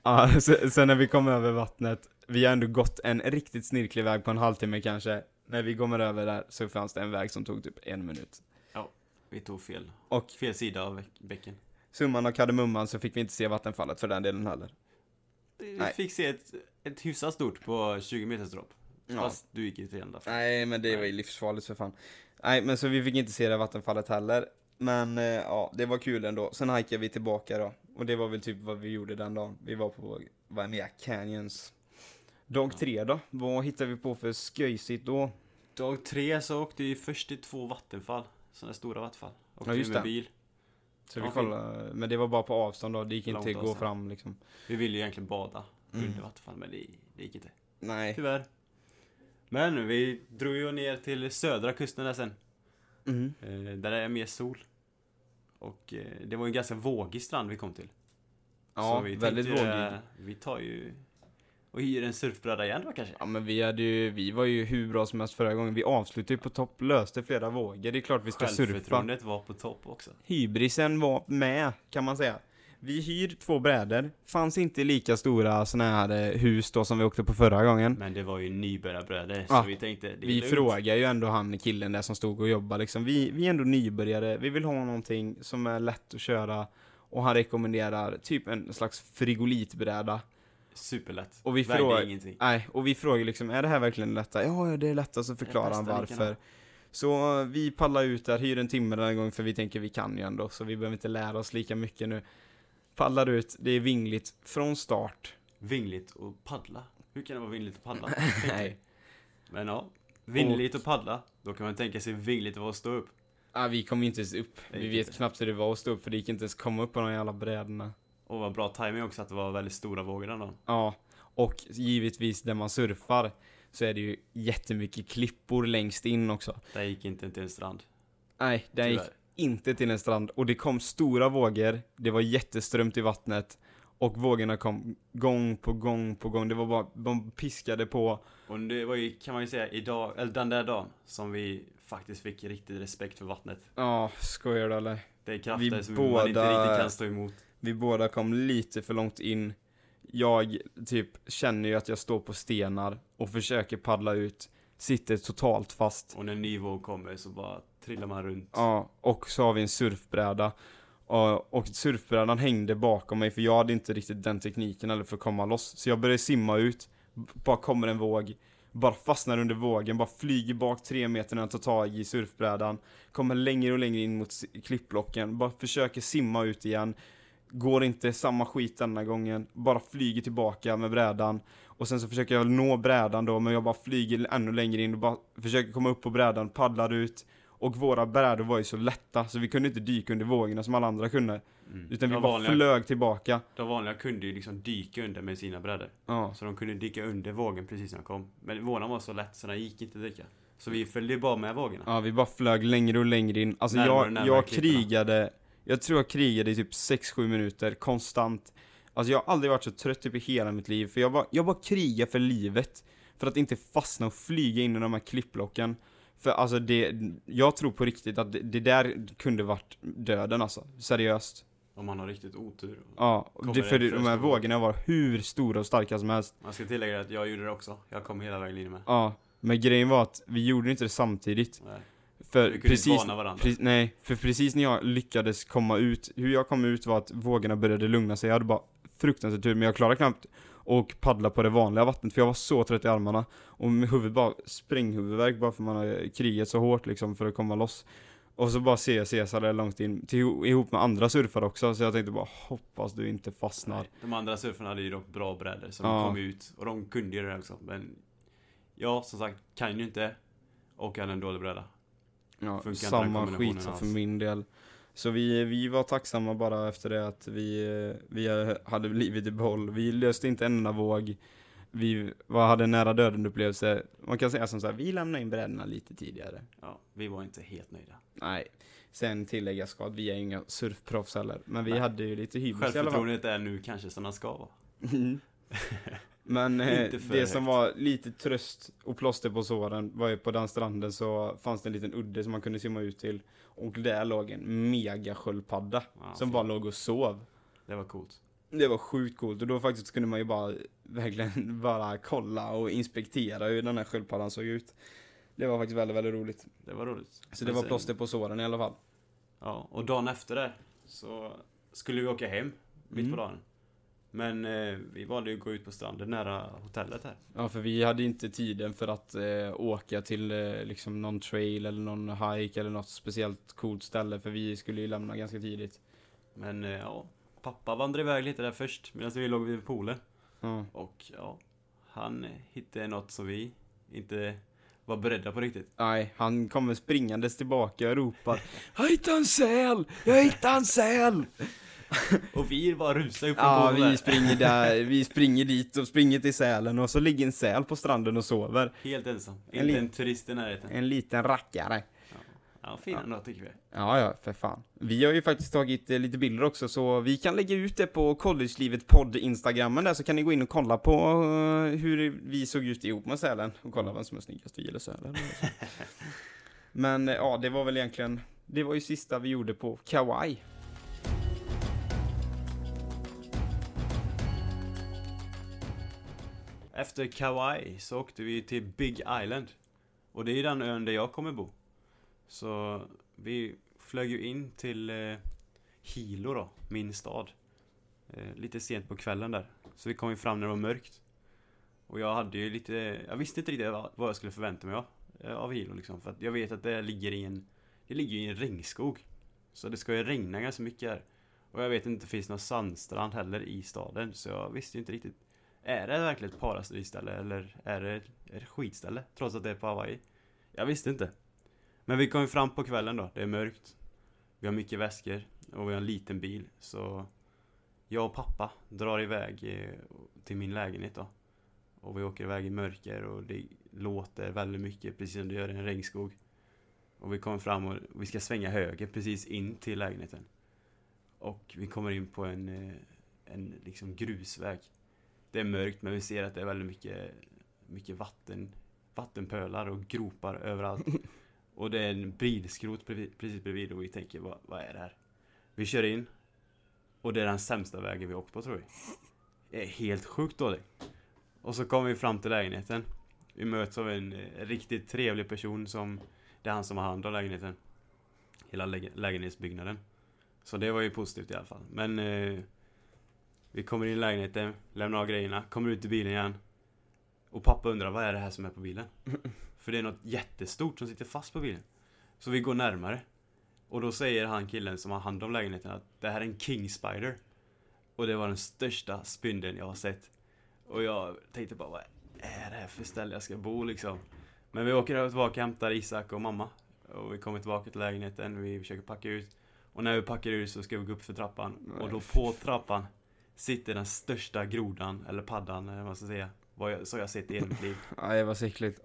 Ja, så- sen när vi kom över vattnet, vi har ändå gått en riktigt snirklig väg på en halvtimme kanske. När vi kommer över där så fanns det en väg som tog typ en minut. Vi tog fel. Och Fel sida av bäck- bäcken. summan av kardemumman så fick vi inte se vattenfallet för den delen heller. Vi Nej. fick se ett, ett hyfsat stort på 20 meters dropp. Ja. Fast du gick inte ända fram. Nej, men det var ju livsfarligt för fan. Nej, men så vi fick inte se det vattenfallet heller. Men eh, ja, det var kul ändå. Sen hajkade vi tillbaka då. Och det var väl typ vad vi gjorde den dagen. Vi var på Vamia Canyons. Dag tre då? Vad hittade vi på för sköjsigt då? Dag tre så åkte vi först till två vattenfall. Sådana stora vattenfall. Åkte Ja, vi just med det. bil. Så vi kollade, men det var bara på avstånd då. Det gick inte att gå avstånd. fram liksom. Vi ville ju egentligen bada Mm. under vattenfall, men det, det gick inte. Nej. Tyvärr. Men vi drog ju ner till södra kusten där sen. Mm. Eh, där är mer sol. Och eh, det var ju en ganska vågig strand vi kom till. Ja, vi väldigt tänkte, vågig. eh, Vi tar ju och hyr en surfbräda igen då kanske. Ja men vi hade ju, vi var ju hur bra som helst förra gången. Vi avslutade ju på topp, löste flera vågor. Det är klart vi ska surfa. Självförtroendet var på topp också. Hybrisen var med, kan man säga. Vi hyr två brädor. Fanns inte lika stora såna här eh, hus då som vi åkte på förra gången. Men det var ju nybörjarbrädor, Ja, så vi tänkte det är Vi lugnt. frågar ju ändå han killen där som stod och jobbade liksom. Vi, vi är ändå nybörjare, vi vill ha någonting som är lätt att köra. Och han rekommenderar typ en slags frigolitbräda. Superlätt. Och vi Vägde frågar- ingenting. Nej, och vi frågar liksom, är det här verkligen lätta? Ja, ja, det är lättast, så förklarar han varför. Så eh, vi pallar ut där, hyr en timme den här gången för vi tänker vi kan ju ändå, så vi behöver inte lära oss lika mycket nu. Pallar ut, det är vingligt från start. Vingligt och paddla. Hur kan det vara vingligt att paddla? [laughs] Nej. Men ja, vingligt och paddla. Då kan man tänka sig vingligt att vara att stå upp. Ah, vi kom ju inte ens upp. Vi vet inte. knappt hur det var att stå upp, för det gick inte ens komma upp på de jävla brädorna. Och vad bra timing också att det var väldigt stora vågor den dagen. Ja, och givetvis där man surfar så är det ju jättemycket klippor längst in också. Där gick inte till en strand. Nej, det gick inte till en strand och det kom stora vågor, det var jätteströmt i vattnet och vågorna kom gång på gång på gång. Det var bara, de piskade på. Och det var ju, kan man ju säga, idag, eller den där dagen som vi faktiskt fick riktig respekt för vattnet. Ja, skojar du eller? Det är krafter Vi som man inte båda- riktigt kan stå emot. Vi båda kom lite för långt in. Jag typ känner ju att jag står på stenar och försöker paddla ut. Sitter totalt fast. Och när en ny våg kommer så bara trillar man runt. Ja, och så har vi en surfbräda. Och, surfbrädan hängde bakom mig för jag hade inte riktigt den tekniken eller för att komma loss. Så jag började simma ut, bara kommer en våg, bara fastnar under vågen, bara flyger bak tre meter när jag tar tag i surfbrädan. Kommer längre och längre in mot klippblocken, bara försöker simma ut igen. Går inte samma skit denna gången, bara flyger tillbaka med brädan. Och sen så försöker jag nå brädan då, men jag bara flyger ännu längre in och bara försöker komma upp på brädan, paddlar ut. Och våra brädor var ju så lätta, så vi kunde inte dyka under vågorna som alla andra kunde. Mm. Utan vi de, bara vanliga, flög tillbaka. de vanliga kunde ju liksom dyka under med sina brädor. Ja. Så de kunde dyka under vågen precis när de kom. Men vånan var så lätt så den gick inte att dyka. Så vi följde bara med vågorna. ja, vi bara flög längre och längre in. Alltså Närmare jag, närmare jag krigade, jag tror jag krigade i typ 6-7 minuter konstant. Alltså jag har aldrig varit så trött typ i hela mitt liv, för jag bara, jag bara krigar för livet. För att inte fastna och flyga in i de här klippblocken. För alltså det, jag tror på riktigt att det, det där kunde varit döden alltså, seriöst. Om man har riktigt otur. Ja, det, för de här vågorna var hur stora och starka som helst. Man ska tillägga att jag gjorde det också. Jag kom hela vägen in med. Ja, men grejen var att vi gjorde inte det samtidigt. Nej. För Vi kunde precis, inte varna varandra. pre- nej, för precis när jag lyckades komma ut, hur jag kom ut var att vågorna började lugna sig, jag hade bara fruktansvärt tur, men jag klarade knappt och paddla på det vanliga vattnet, för jag var så trött i armarna. Och med huvudet bara, springhuvudvärk bara för man har krigat så hårt liksom för att komma loss. Och så bara ser jag Cesar där långt in, till, ihop med andra surfare också, så jag tänkte bara hoppas du inte fastnar. Nej. De andra surfarna hade ju dock bra brädor så Ja. de kom ut och de kunde ju det också. Men jag som sagt kan ju inte och jag hade en dålig bräda. Ja, Funkar samma skit som för min del. Så vi, vi var tacksamma bara efter det att vi, vi hade livet i behåll. Vi löste inte en enda våg. Vi var, hade en nära döden upplevelse. Man kan säga som så här, vi lämnade in brädorna lite tidigare. Ja, vi var inte helt nöjda. Nej. Sen tillägga ska att vi är inga surfproffs heller. Men vi Nej. hade ju lite hybris i alla fall. Självförtroendet är nu kanske som den ska vara. [laughs] Men eh, det som högt. var lite tröst och plåster på såren var ju på den stranden så fanns det en liten udde som man kunde simma ut till. Och där låg en mega sköldpadda Ja, som fy- bara låg och sov. Det var coolt. Det var sjukt coolt och då faktiskt kunde man ju bara [laughs] verkligen bara kolla och inspektera hur den här sköldpaddan såg ut. Det var faktiskt väldigt, väldigt roligt. Det var roligt. Så det Men var sen- plåster på såren i alla fall. Ja, och dagen efter det så skulle vi åka hem mitt Mm. på dagen. Men eh, vi valde ju att gå ut på stranden nära hotellet här. Ja, för vi hade inte tiden för att eh, åka till eh, liksom någon trail eller någon hike eller något speciellt coolt ställe för vi skulle ju lämna ganska tidigt. Men eh, ja, pappa vandrade iväg lite där först medan vi låg vid poolen. Ja. Och ja, han hittade något som vi inte var beredda på riktigt. Nej, han kommer springandes tillbaka och ropar [laughs] Jag hittade en säl! Jag hittade en säl! Och vi bara rusade upp på Ja, vi springer där, [laughs] vi springer dit och springer till sälen och så ligger en säl på stranden och sover. Helt ensam. En Inte en turist i närheten. En liten rackare. Ja, fin ändå tycker vi. Ja, ja, för fan. Vi har ju faktiskt tagit eh, lite bilder också, så vi kan lägga ut det på Collegelivet podd instagrammen där, så kan ni gå in och kolla på eh, hur vi såg ut ihop med sälen. Och kolla vem som är snyggast, vi eller sälen. [laughs] Men eh, ja, det var väl egentligen, det var ju sista vi gjorde på Kawaii. Efter Kauai så åkte vi till Big Island. Och det är den ön där jag kommer bo. Så vi flög ju in till eh, Hilo då, min stad. Eh, lite sent på kvällen där. Så vi kom ju fram när det var mörkt. Och jag hade ju lite, jag visste inte riktigt vad, vad jag skulle förvänta mig av, eh, av Hilo liksom. För att jag vet att det ligger i en, det ligger i en regnskog. Så det ska ju regna ganska mycket här. Och jag vet inte, det finns någon sandstrand heller i staden. Så jag visste ju inte riktigt är det verkligen ett paradisställe eller är det ett skitställe? Trots att det är på Hawaii. Jag visste inte. Men vi kom ju fram på kvällen då, det är mörkt. Vi har mycket väskor och vi har en liten bil. Så jag och pappa drar iväg eh, till min lägenhet då. Och vi åker iväg i mörker och det låter väldigt mycket precis som det gör i en regnskog. Och vi kommer fram och vi ska svänga höger precis in till lägenheten. Och vi kommer in på en, eh, en liksom grusväg. Det är mörkt men vi ser att det är väldigt mycket, mycket vatten, vattenpölar och gropar överallt. [laughs] Och det är en bilskrot precis bredvid och vi tänker vad, vad är det här? Vi kör in och det är den sämsta vägen vi åkt på tror vi. Det är helt sjukt dålig. Och så kommer vi fram till lägenheten. Vi möts av en eh, riktigt trevlig person som Det är han som har hand om lägenheten. Hela läge- lägenhetsbyggnaden. Så det var ju positivt i alla fall. Men eh, vi kommer in i lägenheten, lämnar av grejerna, kommer ut i bilen igen. Och pappa undrar vad är det här som är på bilen? [laughs] För det är något jättestort som sitter fast på bilen. Så vi går närmare. Och då säger han killen som har hand om lägenheten att det här är en King Spider. Och det var den största spindeln jag har sett. Och jag tänkte bara, vad är det här för ställe jag ska bo liksom? Men vi åker tillbaka och hämtar Isak och mamma. Och vi kommer tillbaka till lägenheten, vi försöker packa ut. Och när vi packar ut så ska vi gå upp för trappan. Och då på trappan sitter den största grodan, eller paddan, eller vad man ska säga. Vad jag, så jag sett i hela mitt liv. [laughs] Nej, var så äckligt.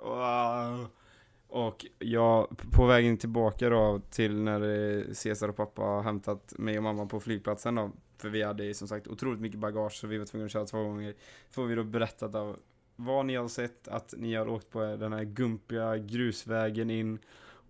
Och jag, på vägen tillbaka då till när Cesar och pappa har hämtat mig och mamma på flygplatsen då. För vi hade som sagt otroligt mycket bagage så vi var tvungna att köra två gånger. Får vi då berättat av vad ni har sett, att ni har åkt på den här gumpiga grusvägen in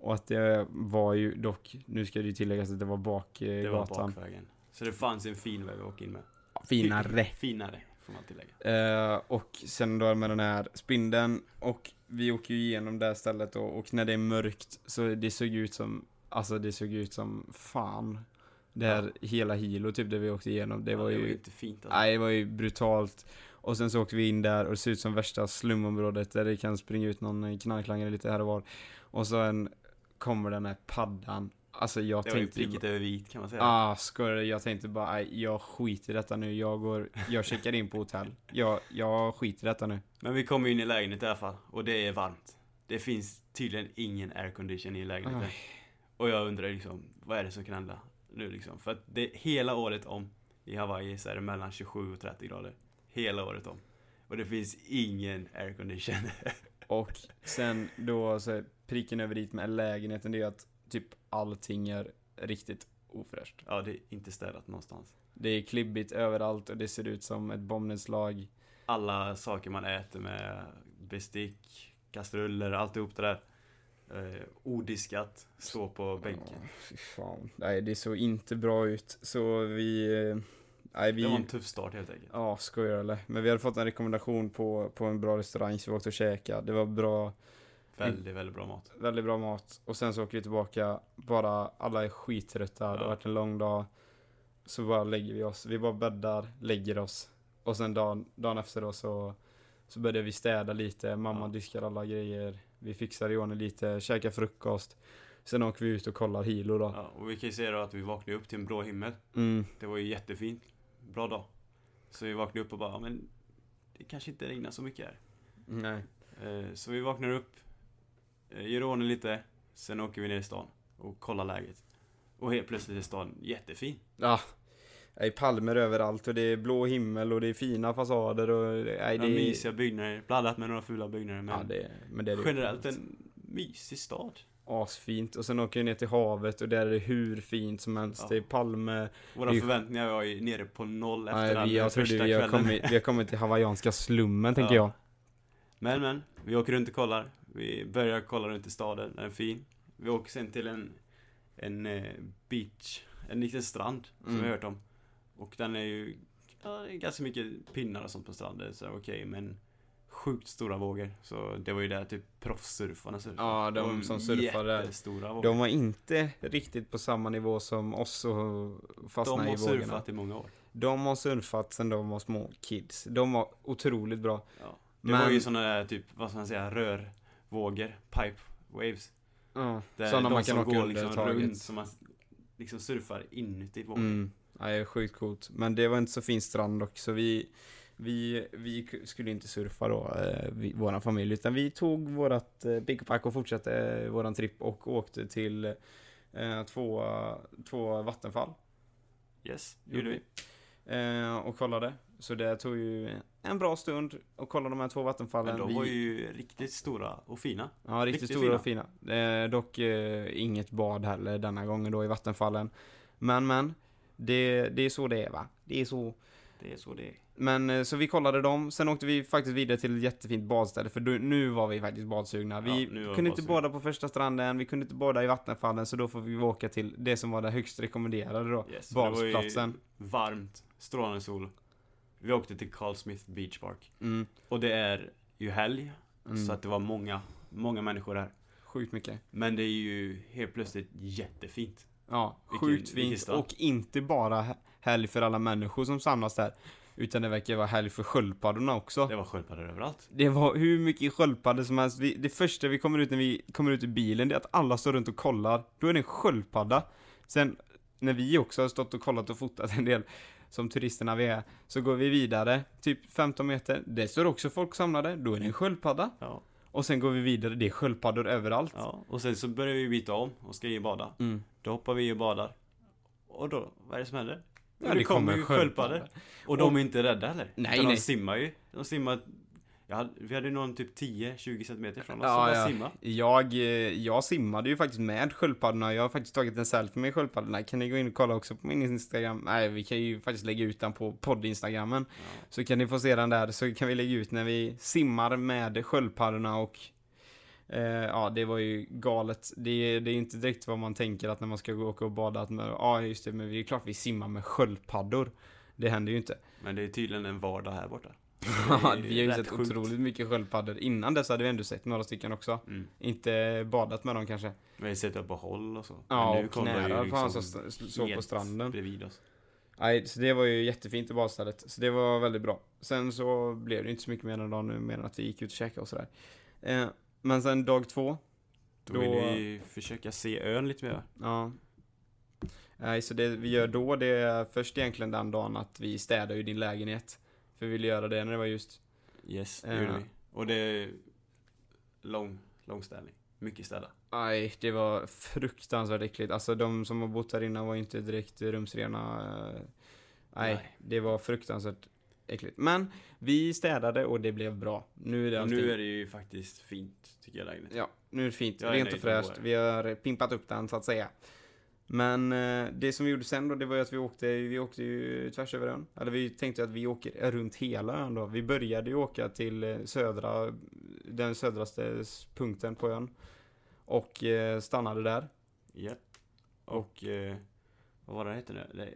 och att det var ju dock, nu ska det ju tilläggas att det var bak eh, Det var bakvägen. Så det fanns en fin väg att åka in med. Finare. [laughs] Finare, får man tillägga. Eh, och sen då med den här spindeln och vi åker ju igenom det här stället då, och när det är mörkt så det såg ut som, alltså det såg ut som fan. Det här hela Hilo typ det vi åkte igenom, det Ja, var det ju, var ju inte fint alltså. nej det var ju brutalt. Och sen så åkte vi in där och det ser ut som värsta slumområdet där det kan springa ut någon knarklangare lite här och var. Och sen kommer den här paddan. Alltså jag Det var ju tänkte ju pricket över vit kan man säga. Ah, skojar? Jag tänkte bara, jag skiter i detta nu. Jag går, jag checkar in på hotell. Jag, jag skiter i detta nu. Men vi kommer in i lägenheten i alla fall. Och det är varmt. Det finns tydligen ingen aircondition i lägenheten. Aj. Och jag undrar liksom, vad är det som kan hända nu liksom? För att det hela året om i Hawaii så är det mellan 27 och 30 grader. Hela året om. Och det finns ingen aircondition. Och sen då, så pricken över dit med lägenheten, det är att typ allting är riktigt ofräscht. ja, det är inte städat någonstans. Det är klibbigt överallt och det ser ut som ett bombnedslag. Alla saker man äter med bestick, kastruller, alltihop det där. Eh, odiskat, står på bänken. Ja, fy fan. Nej, det såg inte bra ut. Så vi... eh, Nej, vi... Det var en tuff start helt enkelt. Ja, skojar eller? Men vi hade fått en rekommendation på, på en bra restaurang så vi åkte och käkade. Det var bra, Väldigt, väldigt bra mat. väldigt bra mat. Och sen så åker vi tillbaka, bara alla är skittrötta, det har Ja. varit en lång dag. Så bara lägger vi oss, vi bara bäddar, lägger oss. Och sen dagen, dagen efter då så, så började vi städa lite, mamma Ja. diskar alla grejer. Vi fixar i ordning lite, käkar frukost. Sen åker vi ut och kollar Hilo då. Ja, och vi kan ju se då att vi vaknade upp till en blå himmel. Mm, Det var ju jättefint. Bra dag. Så vi vaknade upp och bara, men det kanske inte regnar så mycket här. nej. Eh, Så vi vaknar upp, gör ordning lite, sen åker vi ner i stan och kollar läget. Och helt plötsligt är stan jättefin. Ja, det är palmer överallt och det är blå himmel och det är fina fasader och nej, det är... mysiga byggnader, blandat med några fula byggnader. Men Ja, det, men det är det generellt en mysig stad. asfint. Och sen åker vi ner till havet och där är det hur fint som helst. Ja. Det är palmer. Våra förväntningar var ju nere på noll efter Nej, den jag första trodde vi har, kvällen. kommit, vi har kommit till hawaiianska slummen, tänker Ja. jag. Men men, vi åker runt och kollar. Vi börjar kolla runt i staden, den är fin. Vi åker sen till en, en eh, beach, en liten strand som Mm. vi har hört om. Och den är ju, ja, ganska mycket pinnar och sånt på stranden, så okej, men sjukt stora vågor. Så det var ju där typ proffssurfarna surfade. Ja, de som surfade. Jättestora vågor. De var inte riktigt på samma nivå som oss och fastnade de i har vågorna. surfat i många år. De har surfat sen de var små kids. De var otroligt bra. Ja. Det Men- var ju såna där typ, vad ska man säga, rörvågor, pipe waves. Ja, Där sådana de man kan som åka går under liksom taget. runt, som man liksom surfar inuti vågor. Mm. Ja, det är sjukt coolt. Men det var inte så fin strand dock, så vi, vi, vi skulle inte surfa då, eh, vi, våran familj, utan vi tog vårat eh, pick-och-pack och fortsatte eh, våran tripp och åkte till eh, två, två vattenfall. Yes, Gjorde gjorde vi. Eh, och kollade. Så det tog ju en bra stund att kolla de här två vattenfallen. Men de var ju riktigt stora och fina. Ja, riktigt, Riktigt stora och fina. Eh, dock eh, inget bad heller denna gången då i vattenfallen. Men men, det, det är så det är va? Det är så. Det är så det är. Men eh, så vi kollade dem, sen åkte vi faktiskt vidare till ett jättefint badställe för då, nu var vi faktiskt badsugna. Vi Ja, kunde inte bada på första stranden, vi kunde inte bada i vattenfallen så då får vi åka till det som var det högst rekommenderade då. Yes, och det var ju Badplatsen. Varmt, strålande sol. Vi åkte till Carl Smith Beach Park. Mm, Och det är ju helg, mm, så att det var många, många människor där. Sjukt mycket. Men det är ju helt plötsligt jättefint. Ja, Vilken- sjukt fint. Och inte bara he- helg för alla människor som samlas där. Utan det verkar vara helg för sköldpaddorna också. Det var sköldpaddor överallt. Det var hur mycket sköldpaddor som helst. Vi, det första vi kommer ut när vi kommer ut ur bilen, det är att alla står runt och kollar. Då är det en sköldpadda. Sen, när vi också har stått och kollat och fotat en del, som turisterna vi är, så går vi vidare, typ 15 meter. Det står också folk samlade, då är det en sköldpadda. Ja. Och sen går vi vidare, det är sköldpaddor överallt. ja. Och sen så börjar vi byta om och ska och bada. Mm. Då hoppar vi i och badar. Och då, vad är det som händer? Ja, det kommer ju sköldpaddor. sköldpaddor. Och de är inte rädda heller. Nej, nej. de simmar ju. De simmar, hade, vi hade någon typ 10-20 centimeter från oss Ja, som bara ja. simma. Jag, eh, jag simmade ju faktiskt med sköldpaddorna. Jag har faktiskt tagit en selfie med sköldpaddorna. Kan ni gå in och kolla också på min Instagram? Nej, vi kan ju faktiskt lägga ut den på podd-instagrammen. Ja. Så kan ni få se den där, så kan vi lägga ut när vi simmar med sköldpaddorna och eh, ja, det var ju galet. Det, det är inte direkt vad man tänker att när man ska gå åka och bada att man, ja just det, men det är klart vi simmar med sköldpaddor. Det händer ju inte. Men det är tydligen en vardag här borta. Ja, Det är vi har ju sett sjukt. otroligt mycket sköldpaddor. Innan dess hade vi ändå sett några stycken också. Mm. Inte badat med dem kanske. Vi har sett upp på håll och så. Ja, Men nu och ju knära på liksom st- såg på stranden. Bredvid oss. Nej, så det var ju jättefint i badstället. Så det var väldigt bra. Sen så blev det inte så mycket mer än dag nu, mer än att vi gick ut och käkade och sådär. Eh, men sen dag två, Då, Då- vill vi försöka se ön lite mer. ja. Nej, så det vi gör då, det är först egentligen den dagen att vi städar ju din lägenhet. För vi ville göra det när det var just. Yes, det Ja. gjorde vi. Och det är lång, lång ställning. Mycket städa. Nej, det var fruktansvärt äckligt. Alltså de som har bott där innan var inte direkt rumsrena. eh, Nej, Nej. det var fruktansvärt äckligt. Men vi städade och det blev bra. Nu är det Och allting. nu är det ju faktiskt fint, tycker jag lägenheten. Ja, nu är det fint. Jag är Rent och fräscht. Vi har pimpat upp den så att säga. Men eh, det som vi gjorde sen då, det var ju att vi åkte, vi åkte ju tvärs över ön. Eller vi tänkte att vi åker runt hela ön då. Vi började ju åka till eh, södra, den södraste punkten på ön. Och eh, stannade där. Ja. Och, eh, vad var det hette nu? Det,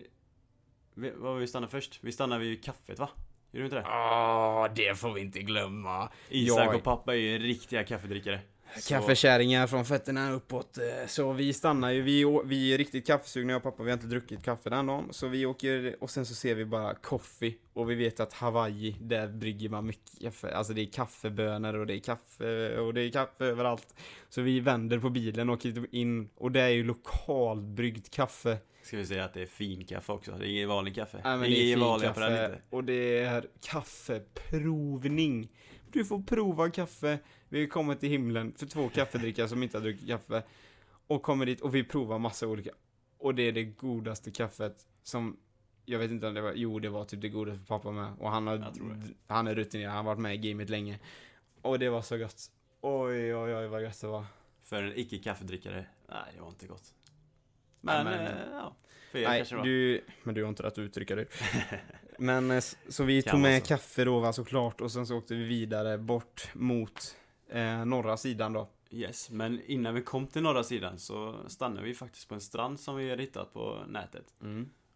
vi, vad var vi stannade först? Vi stannade vid kaffet va? Gjorde vi inte det? Ja, det får vi inte glömma. Isak och pappa är ju riktiga kaffedrickare. Kaffekärringar från fötterna uppåt. eh, Så vi stannar ju, vi, vi är riktigt kaffesugna jag och pappa, vi har inte druckit kaffe den dagen. Så vi åker, och sen så ser vi bara coffee. Och vi vet att Hawaii, där brygger man mycket kaffe. Alltså det är kaffebönor och det är kaffe och det är kaffe överallt. Så vi vänder på bilen och åker in och det är ju lokalbryggt kaffe. Ska vi säga att det är finkaffe också? Det är ingen vanlig kaffe. Nej, men det det är är ingen vanliga på den inte. och det är kaffeprovning. Du får prova kaffe. Vi kommer till himlen för två kaffedrickare som inte har druckit kaffe. Och kommer dit och vi provar massa olika. Och det är det godaste kaffet som jag vet inte om det var, jo det var typ det godaste för pappa med. Och han har, han är rutinerad, han har varit med i gamet länge. Och det var så gott. Oj, oj, oj vad gött det var. För en icke kaffedrickare, nej det var inte gott. Nej, Men, men, eh, ja. För er Nej, kanske det var. du, men du har inte rätt att uttrycka dig. [laughs] men eh, så vi tog med så. kaffe då va, såklart och sen så åkte vi vidare bort mot eh, norra sidan då. Yes, men innan vi kom till norra sidan så stannade vi faktiskt på en strand som vi hade hittat på nätet.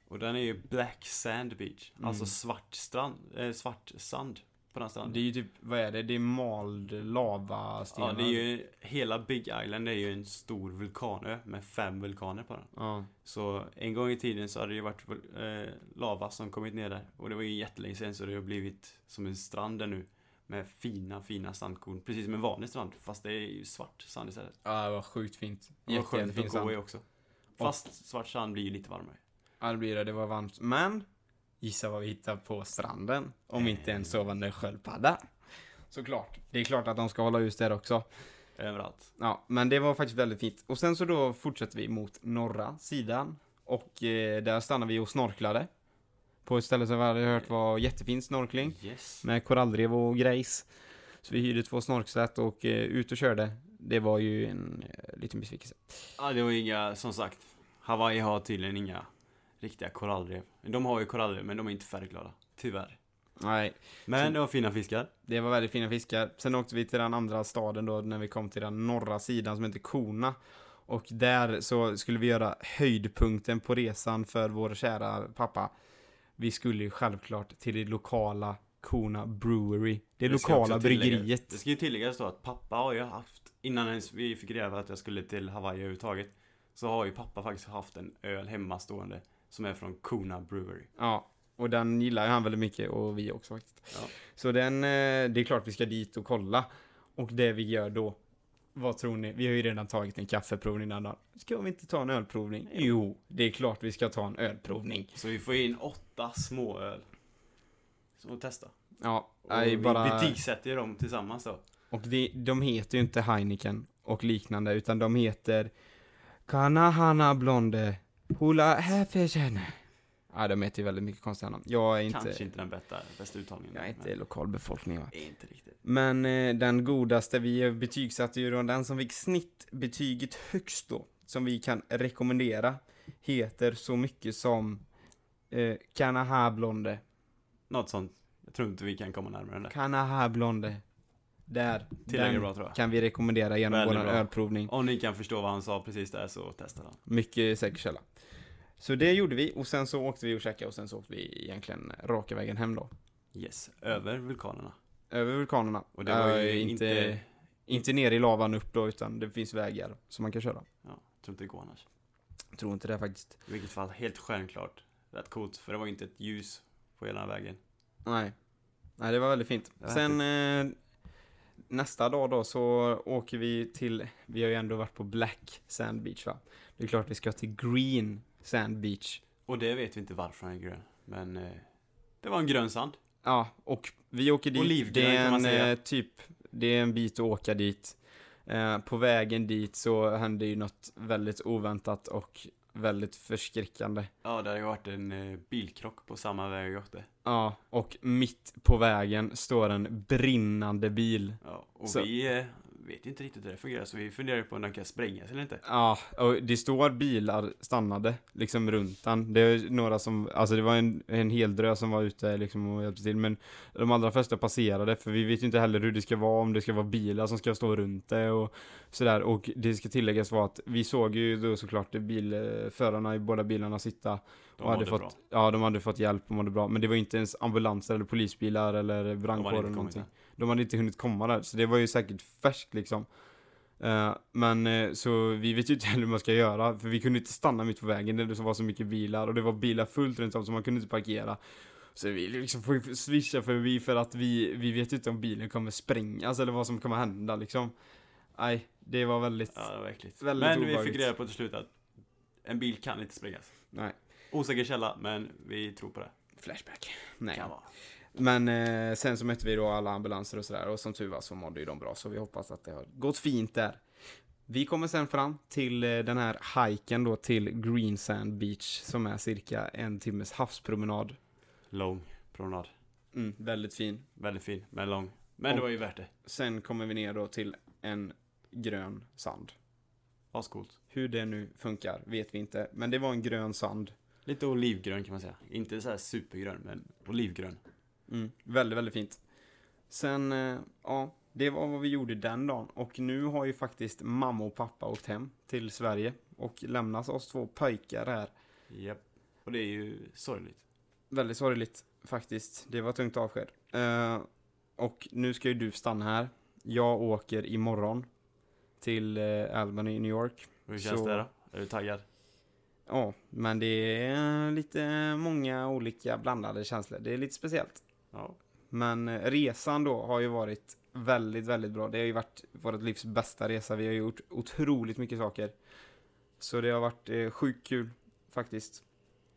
Och den är ju Black Sand Beach, Mm. alltså svart strand, eh, svart sand på den stranden. Det är ju typ, vad är det? Det är mald lavastenar. Ja, det är ju, hela Big Island är ju en stor vulkanö med fem vulkaner på den. Ja. Så en gång i tiden så hade det ju varit eh, lava som kommit ner där. Och det var ju jättelänge sedan så det har blivit som en strand där nu. Med fina, fina sandkorn. Precis som en vanlig strand. Fast det är ju svart sand istället. ja, det var sjukt fint. Det var skönt Jättefin att gå sand. i också. Fast svart sand blir ju lite varmare. Ja, det blir det. Det var varmt. Men, gissa vad vi hittade på stranden? Om inte en sovande sköldpadda. Såklart. Det är klart att de ska hålla hus där också. Överallt. Ja, men det var faktiskt väldigt fint. Och sen så då fortsätter vi mot norra sidan. Och eh, där stannar vi och snorklade. På ett ställe som vi hade hört var jättefin snorkling. Yes. Med korallrev och grejs. Så vi hyrde två snorkset och eh, ut och körde. Det var ju en eh, liten besvikelse. Ja, det var inga, som sagt. Hawaii har tydligen inga riktiga korallrev. De har ju korallrev, men de är inte färgglada. Tyvärr. Nej, Men Så- det var fina fiskar. det var väldigt fina fiskar. Sen åkte vi till den andra staden då när vi kom till den norra sidan som heter Kona. Och där så skulle vi göra höjdpunkten på resan för vår kära pappa. Vi skulle ju självklart till det lokala Kona Brewery. Det, Det lokala bryggeriet. Det ska ju tilläggas då att pappa har ju haft, innan ens vi fick reda på att jag skulle till Hawaii överhuvudtaget, så har ju pappa faktiskt haft en öl hemma stående som är från Kona Brewery. Ja, och den gillar ju han väldigt mycket och vi också faktiskt. Ja. Så den, eh, det är klart vi ska dit och kolla. Och det vi gör då, vad tror ni? Vi har ju redan tagit en kaffeprovning den dagen. Ska vi inte ta en ölprovning? Jo, det är klart vi ska ta en ölprovning. Så vi får in åtta småöl. Så att testa. Ja, Och vi bara... betygsätter ju dem tillsammans då. Och det, de heter ju inte Heineken och liknande, utan de heter Kanahana Blonde Hula Häfesen. Ja, de heter ju väldigt mycket konstiga namn. Jag är inte, Kanske inte den bästa, bästa uttalningen. jag är inte men lokalbefolkning va. inte riktigt. Men eh, den godaste, vi betygsatte ju då den som fick snittbetyget högst då, som vi kan rekommendera, heter så mycket som eh, Kanaha Blonde. Något sånt. Jag tror inte vi kan komma närmare den där. Kanaha Blonde. Där. Tillräckligt Den bra tror jag. kan vi rekommendera genom Väldigt vår ölprovning. Om ni kan förstå vad han sa precis där så testa den. Mycket säker källa. Så det gjorde vi och sen så åkte vi och käkade och sen så åkte vi egentligen raka vägen hem då. Yes, över vulkanerna. Över vulkanerna. Och det var ju Eh, inte... inte, inte ner i lavan upp då, utan det finns vägar som man kan köra. Ja, tror inte det går annars. Jag tror inte det faktiskt. I vilket fall, helt självklart. Rätt coolt, för det var ju inte ett ljus på hela vägen. Nej. Nej, det var väldigt fint. Var Sen eh, nästa dag då så åker vi till, vi har ju ändå varit på Black Sand Beach va? Det är klart vi ska till Green Sand Beach. Och det vet vi inte varför han är grön. Men eh, det var en grön sand. Ja, och vi åker dit. Olivgrön det är kan man en säga. eh, typ, det är en bit att åka dit. Eh, på vägen dit så hände ju något väldigt oväntat och väldigt förskräckande. Ja, det hade ju varit en eh, bilkrock på samma väg jag åkte. Ja, och mitt på vägen står en brinnande bil. Ja, och Så- vi eh, vet inte riktigt hur det fungerar, så vi funderar på om den kan sprängas eller inte. Ja, och det står bilar stannade liksom runt den. Det är några som, alltså det var en, en hel drös som var ute liksom och hjälpte till, men de allra flesta passerade, för vi vet ju inte heller hur det ska vara, om det ska vara bilar som ska stå runt det och sådär. Och det ska tilläggas vara att vi såg ju då såklart bilförarna i båda bilarna sitta De och hade fått, bra. ja de hade fått hjälp och mådde bra, men det var inte ens ambulanser eller polisbilar eller brandkår eller någonting. än. De hade inte hunnit komma där, så det var ju säkert färskt liksom. Eh, men eh, så vi vet ju inte heller hur man ska göra, för vi kunde inte stanna mitt på vägen det var så mycket bilar och det var bilar fullt runt om så man kunde inte parkera. Så vi liksom får swisha förbi för att vi, vi vet ju inte om bilen kommer sprängas eller vad som kommer hända liksom. Nej, det var väldigt, Ja, det var. Väldigt men vi obehagligt. fick reda på till slut att en bil kan inte sprängas. nej, Osäker källa, men vi tror på det. flashback. Nej. Kan vara. Men eh, sen så mötte vi då alla ambulanser och sådär och som tur var så mådde ju de bra så vi hoppas att det har gått fint där. Vi kommer sen fram till eh, den här hiken då till Green Sand Beach som är cirka en timmes havspromenad. Lång promenad. Mm, väldigt fin. Väldigt fin, men lång. Men det Och- var ju värt det. Sen kommer vi ner då till en grön sand. Ascoolt. Hur det nu funkar vet vi inte, men det var en grön sand. Lite olivgrön kan man säga. Inte så här supergrön, men olivgrön. Mm, väldigt, väldigt fint. Sen, eh, ja, det var vad vi gjorde den dagen. Och nu har ju faktiskt mamma och pappa åkt hem till Sverige och lämnat oss två pojkar här. Japp. Och det är ju sorgligt. Väldigt sorgligt faktiskt. Det var tungt avsked. Eh, och nu ska ju du stanna här. Jag åker imorgon till eh, Albany i New York. Hur känns Så- det då? Är du taggad? Ja, men det är lite många olika blandade känslor. Det är lite speciellt. Ja. Men eh, resan då har ju varit väldigt, väldigt bra. Det har ju varit vårt livs bästa resa. Vi har gjort otroligt mycket saker. Så det har varit eh, sjukt kul, faktiskt.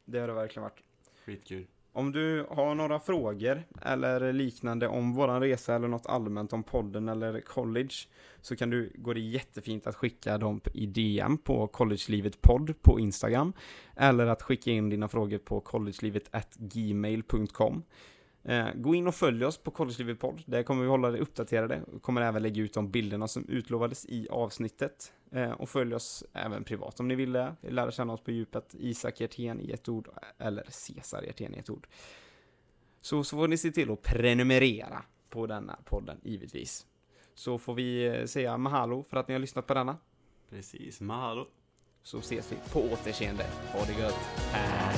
Det har det verkligen varit. Skitkul. Om du har några frågor eller liknande om våran resa eller något allmänt om podden eller college så kan du gå det jättefint att skicka dem i DM på collegelivet podd på Instagram eller att skicka in dina frågor på collegelivet@gmail.com. Eh, gå in och följ oss på Collegelivet podd. Där kommer vi hålla dig uppdaterade. Vi kommer även lägga ut de bilderna som utlovades i avsnittet. Eh, och följ oss även privat om ni vill det. Lära känna oss på djupet. Isak Hjertén i ett ord eller Cesar Hjertén i ett ord. Så, så får ni se till att prenumerera på denna podden, givetvis. Så får vi eh, säga mahalo för att ni har lyssnat på denna. Precis. Mahalo. Så ses vi på återseende. Ha det gött. Hej!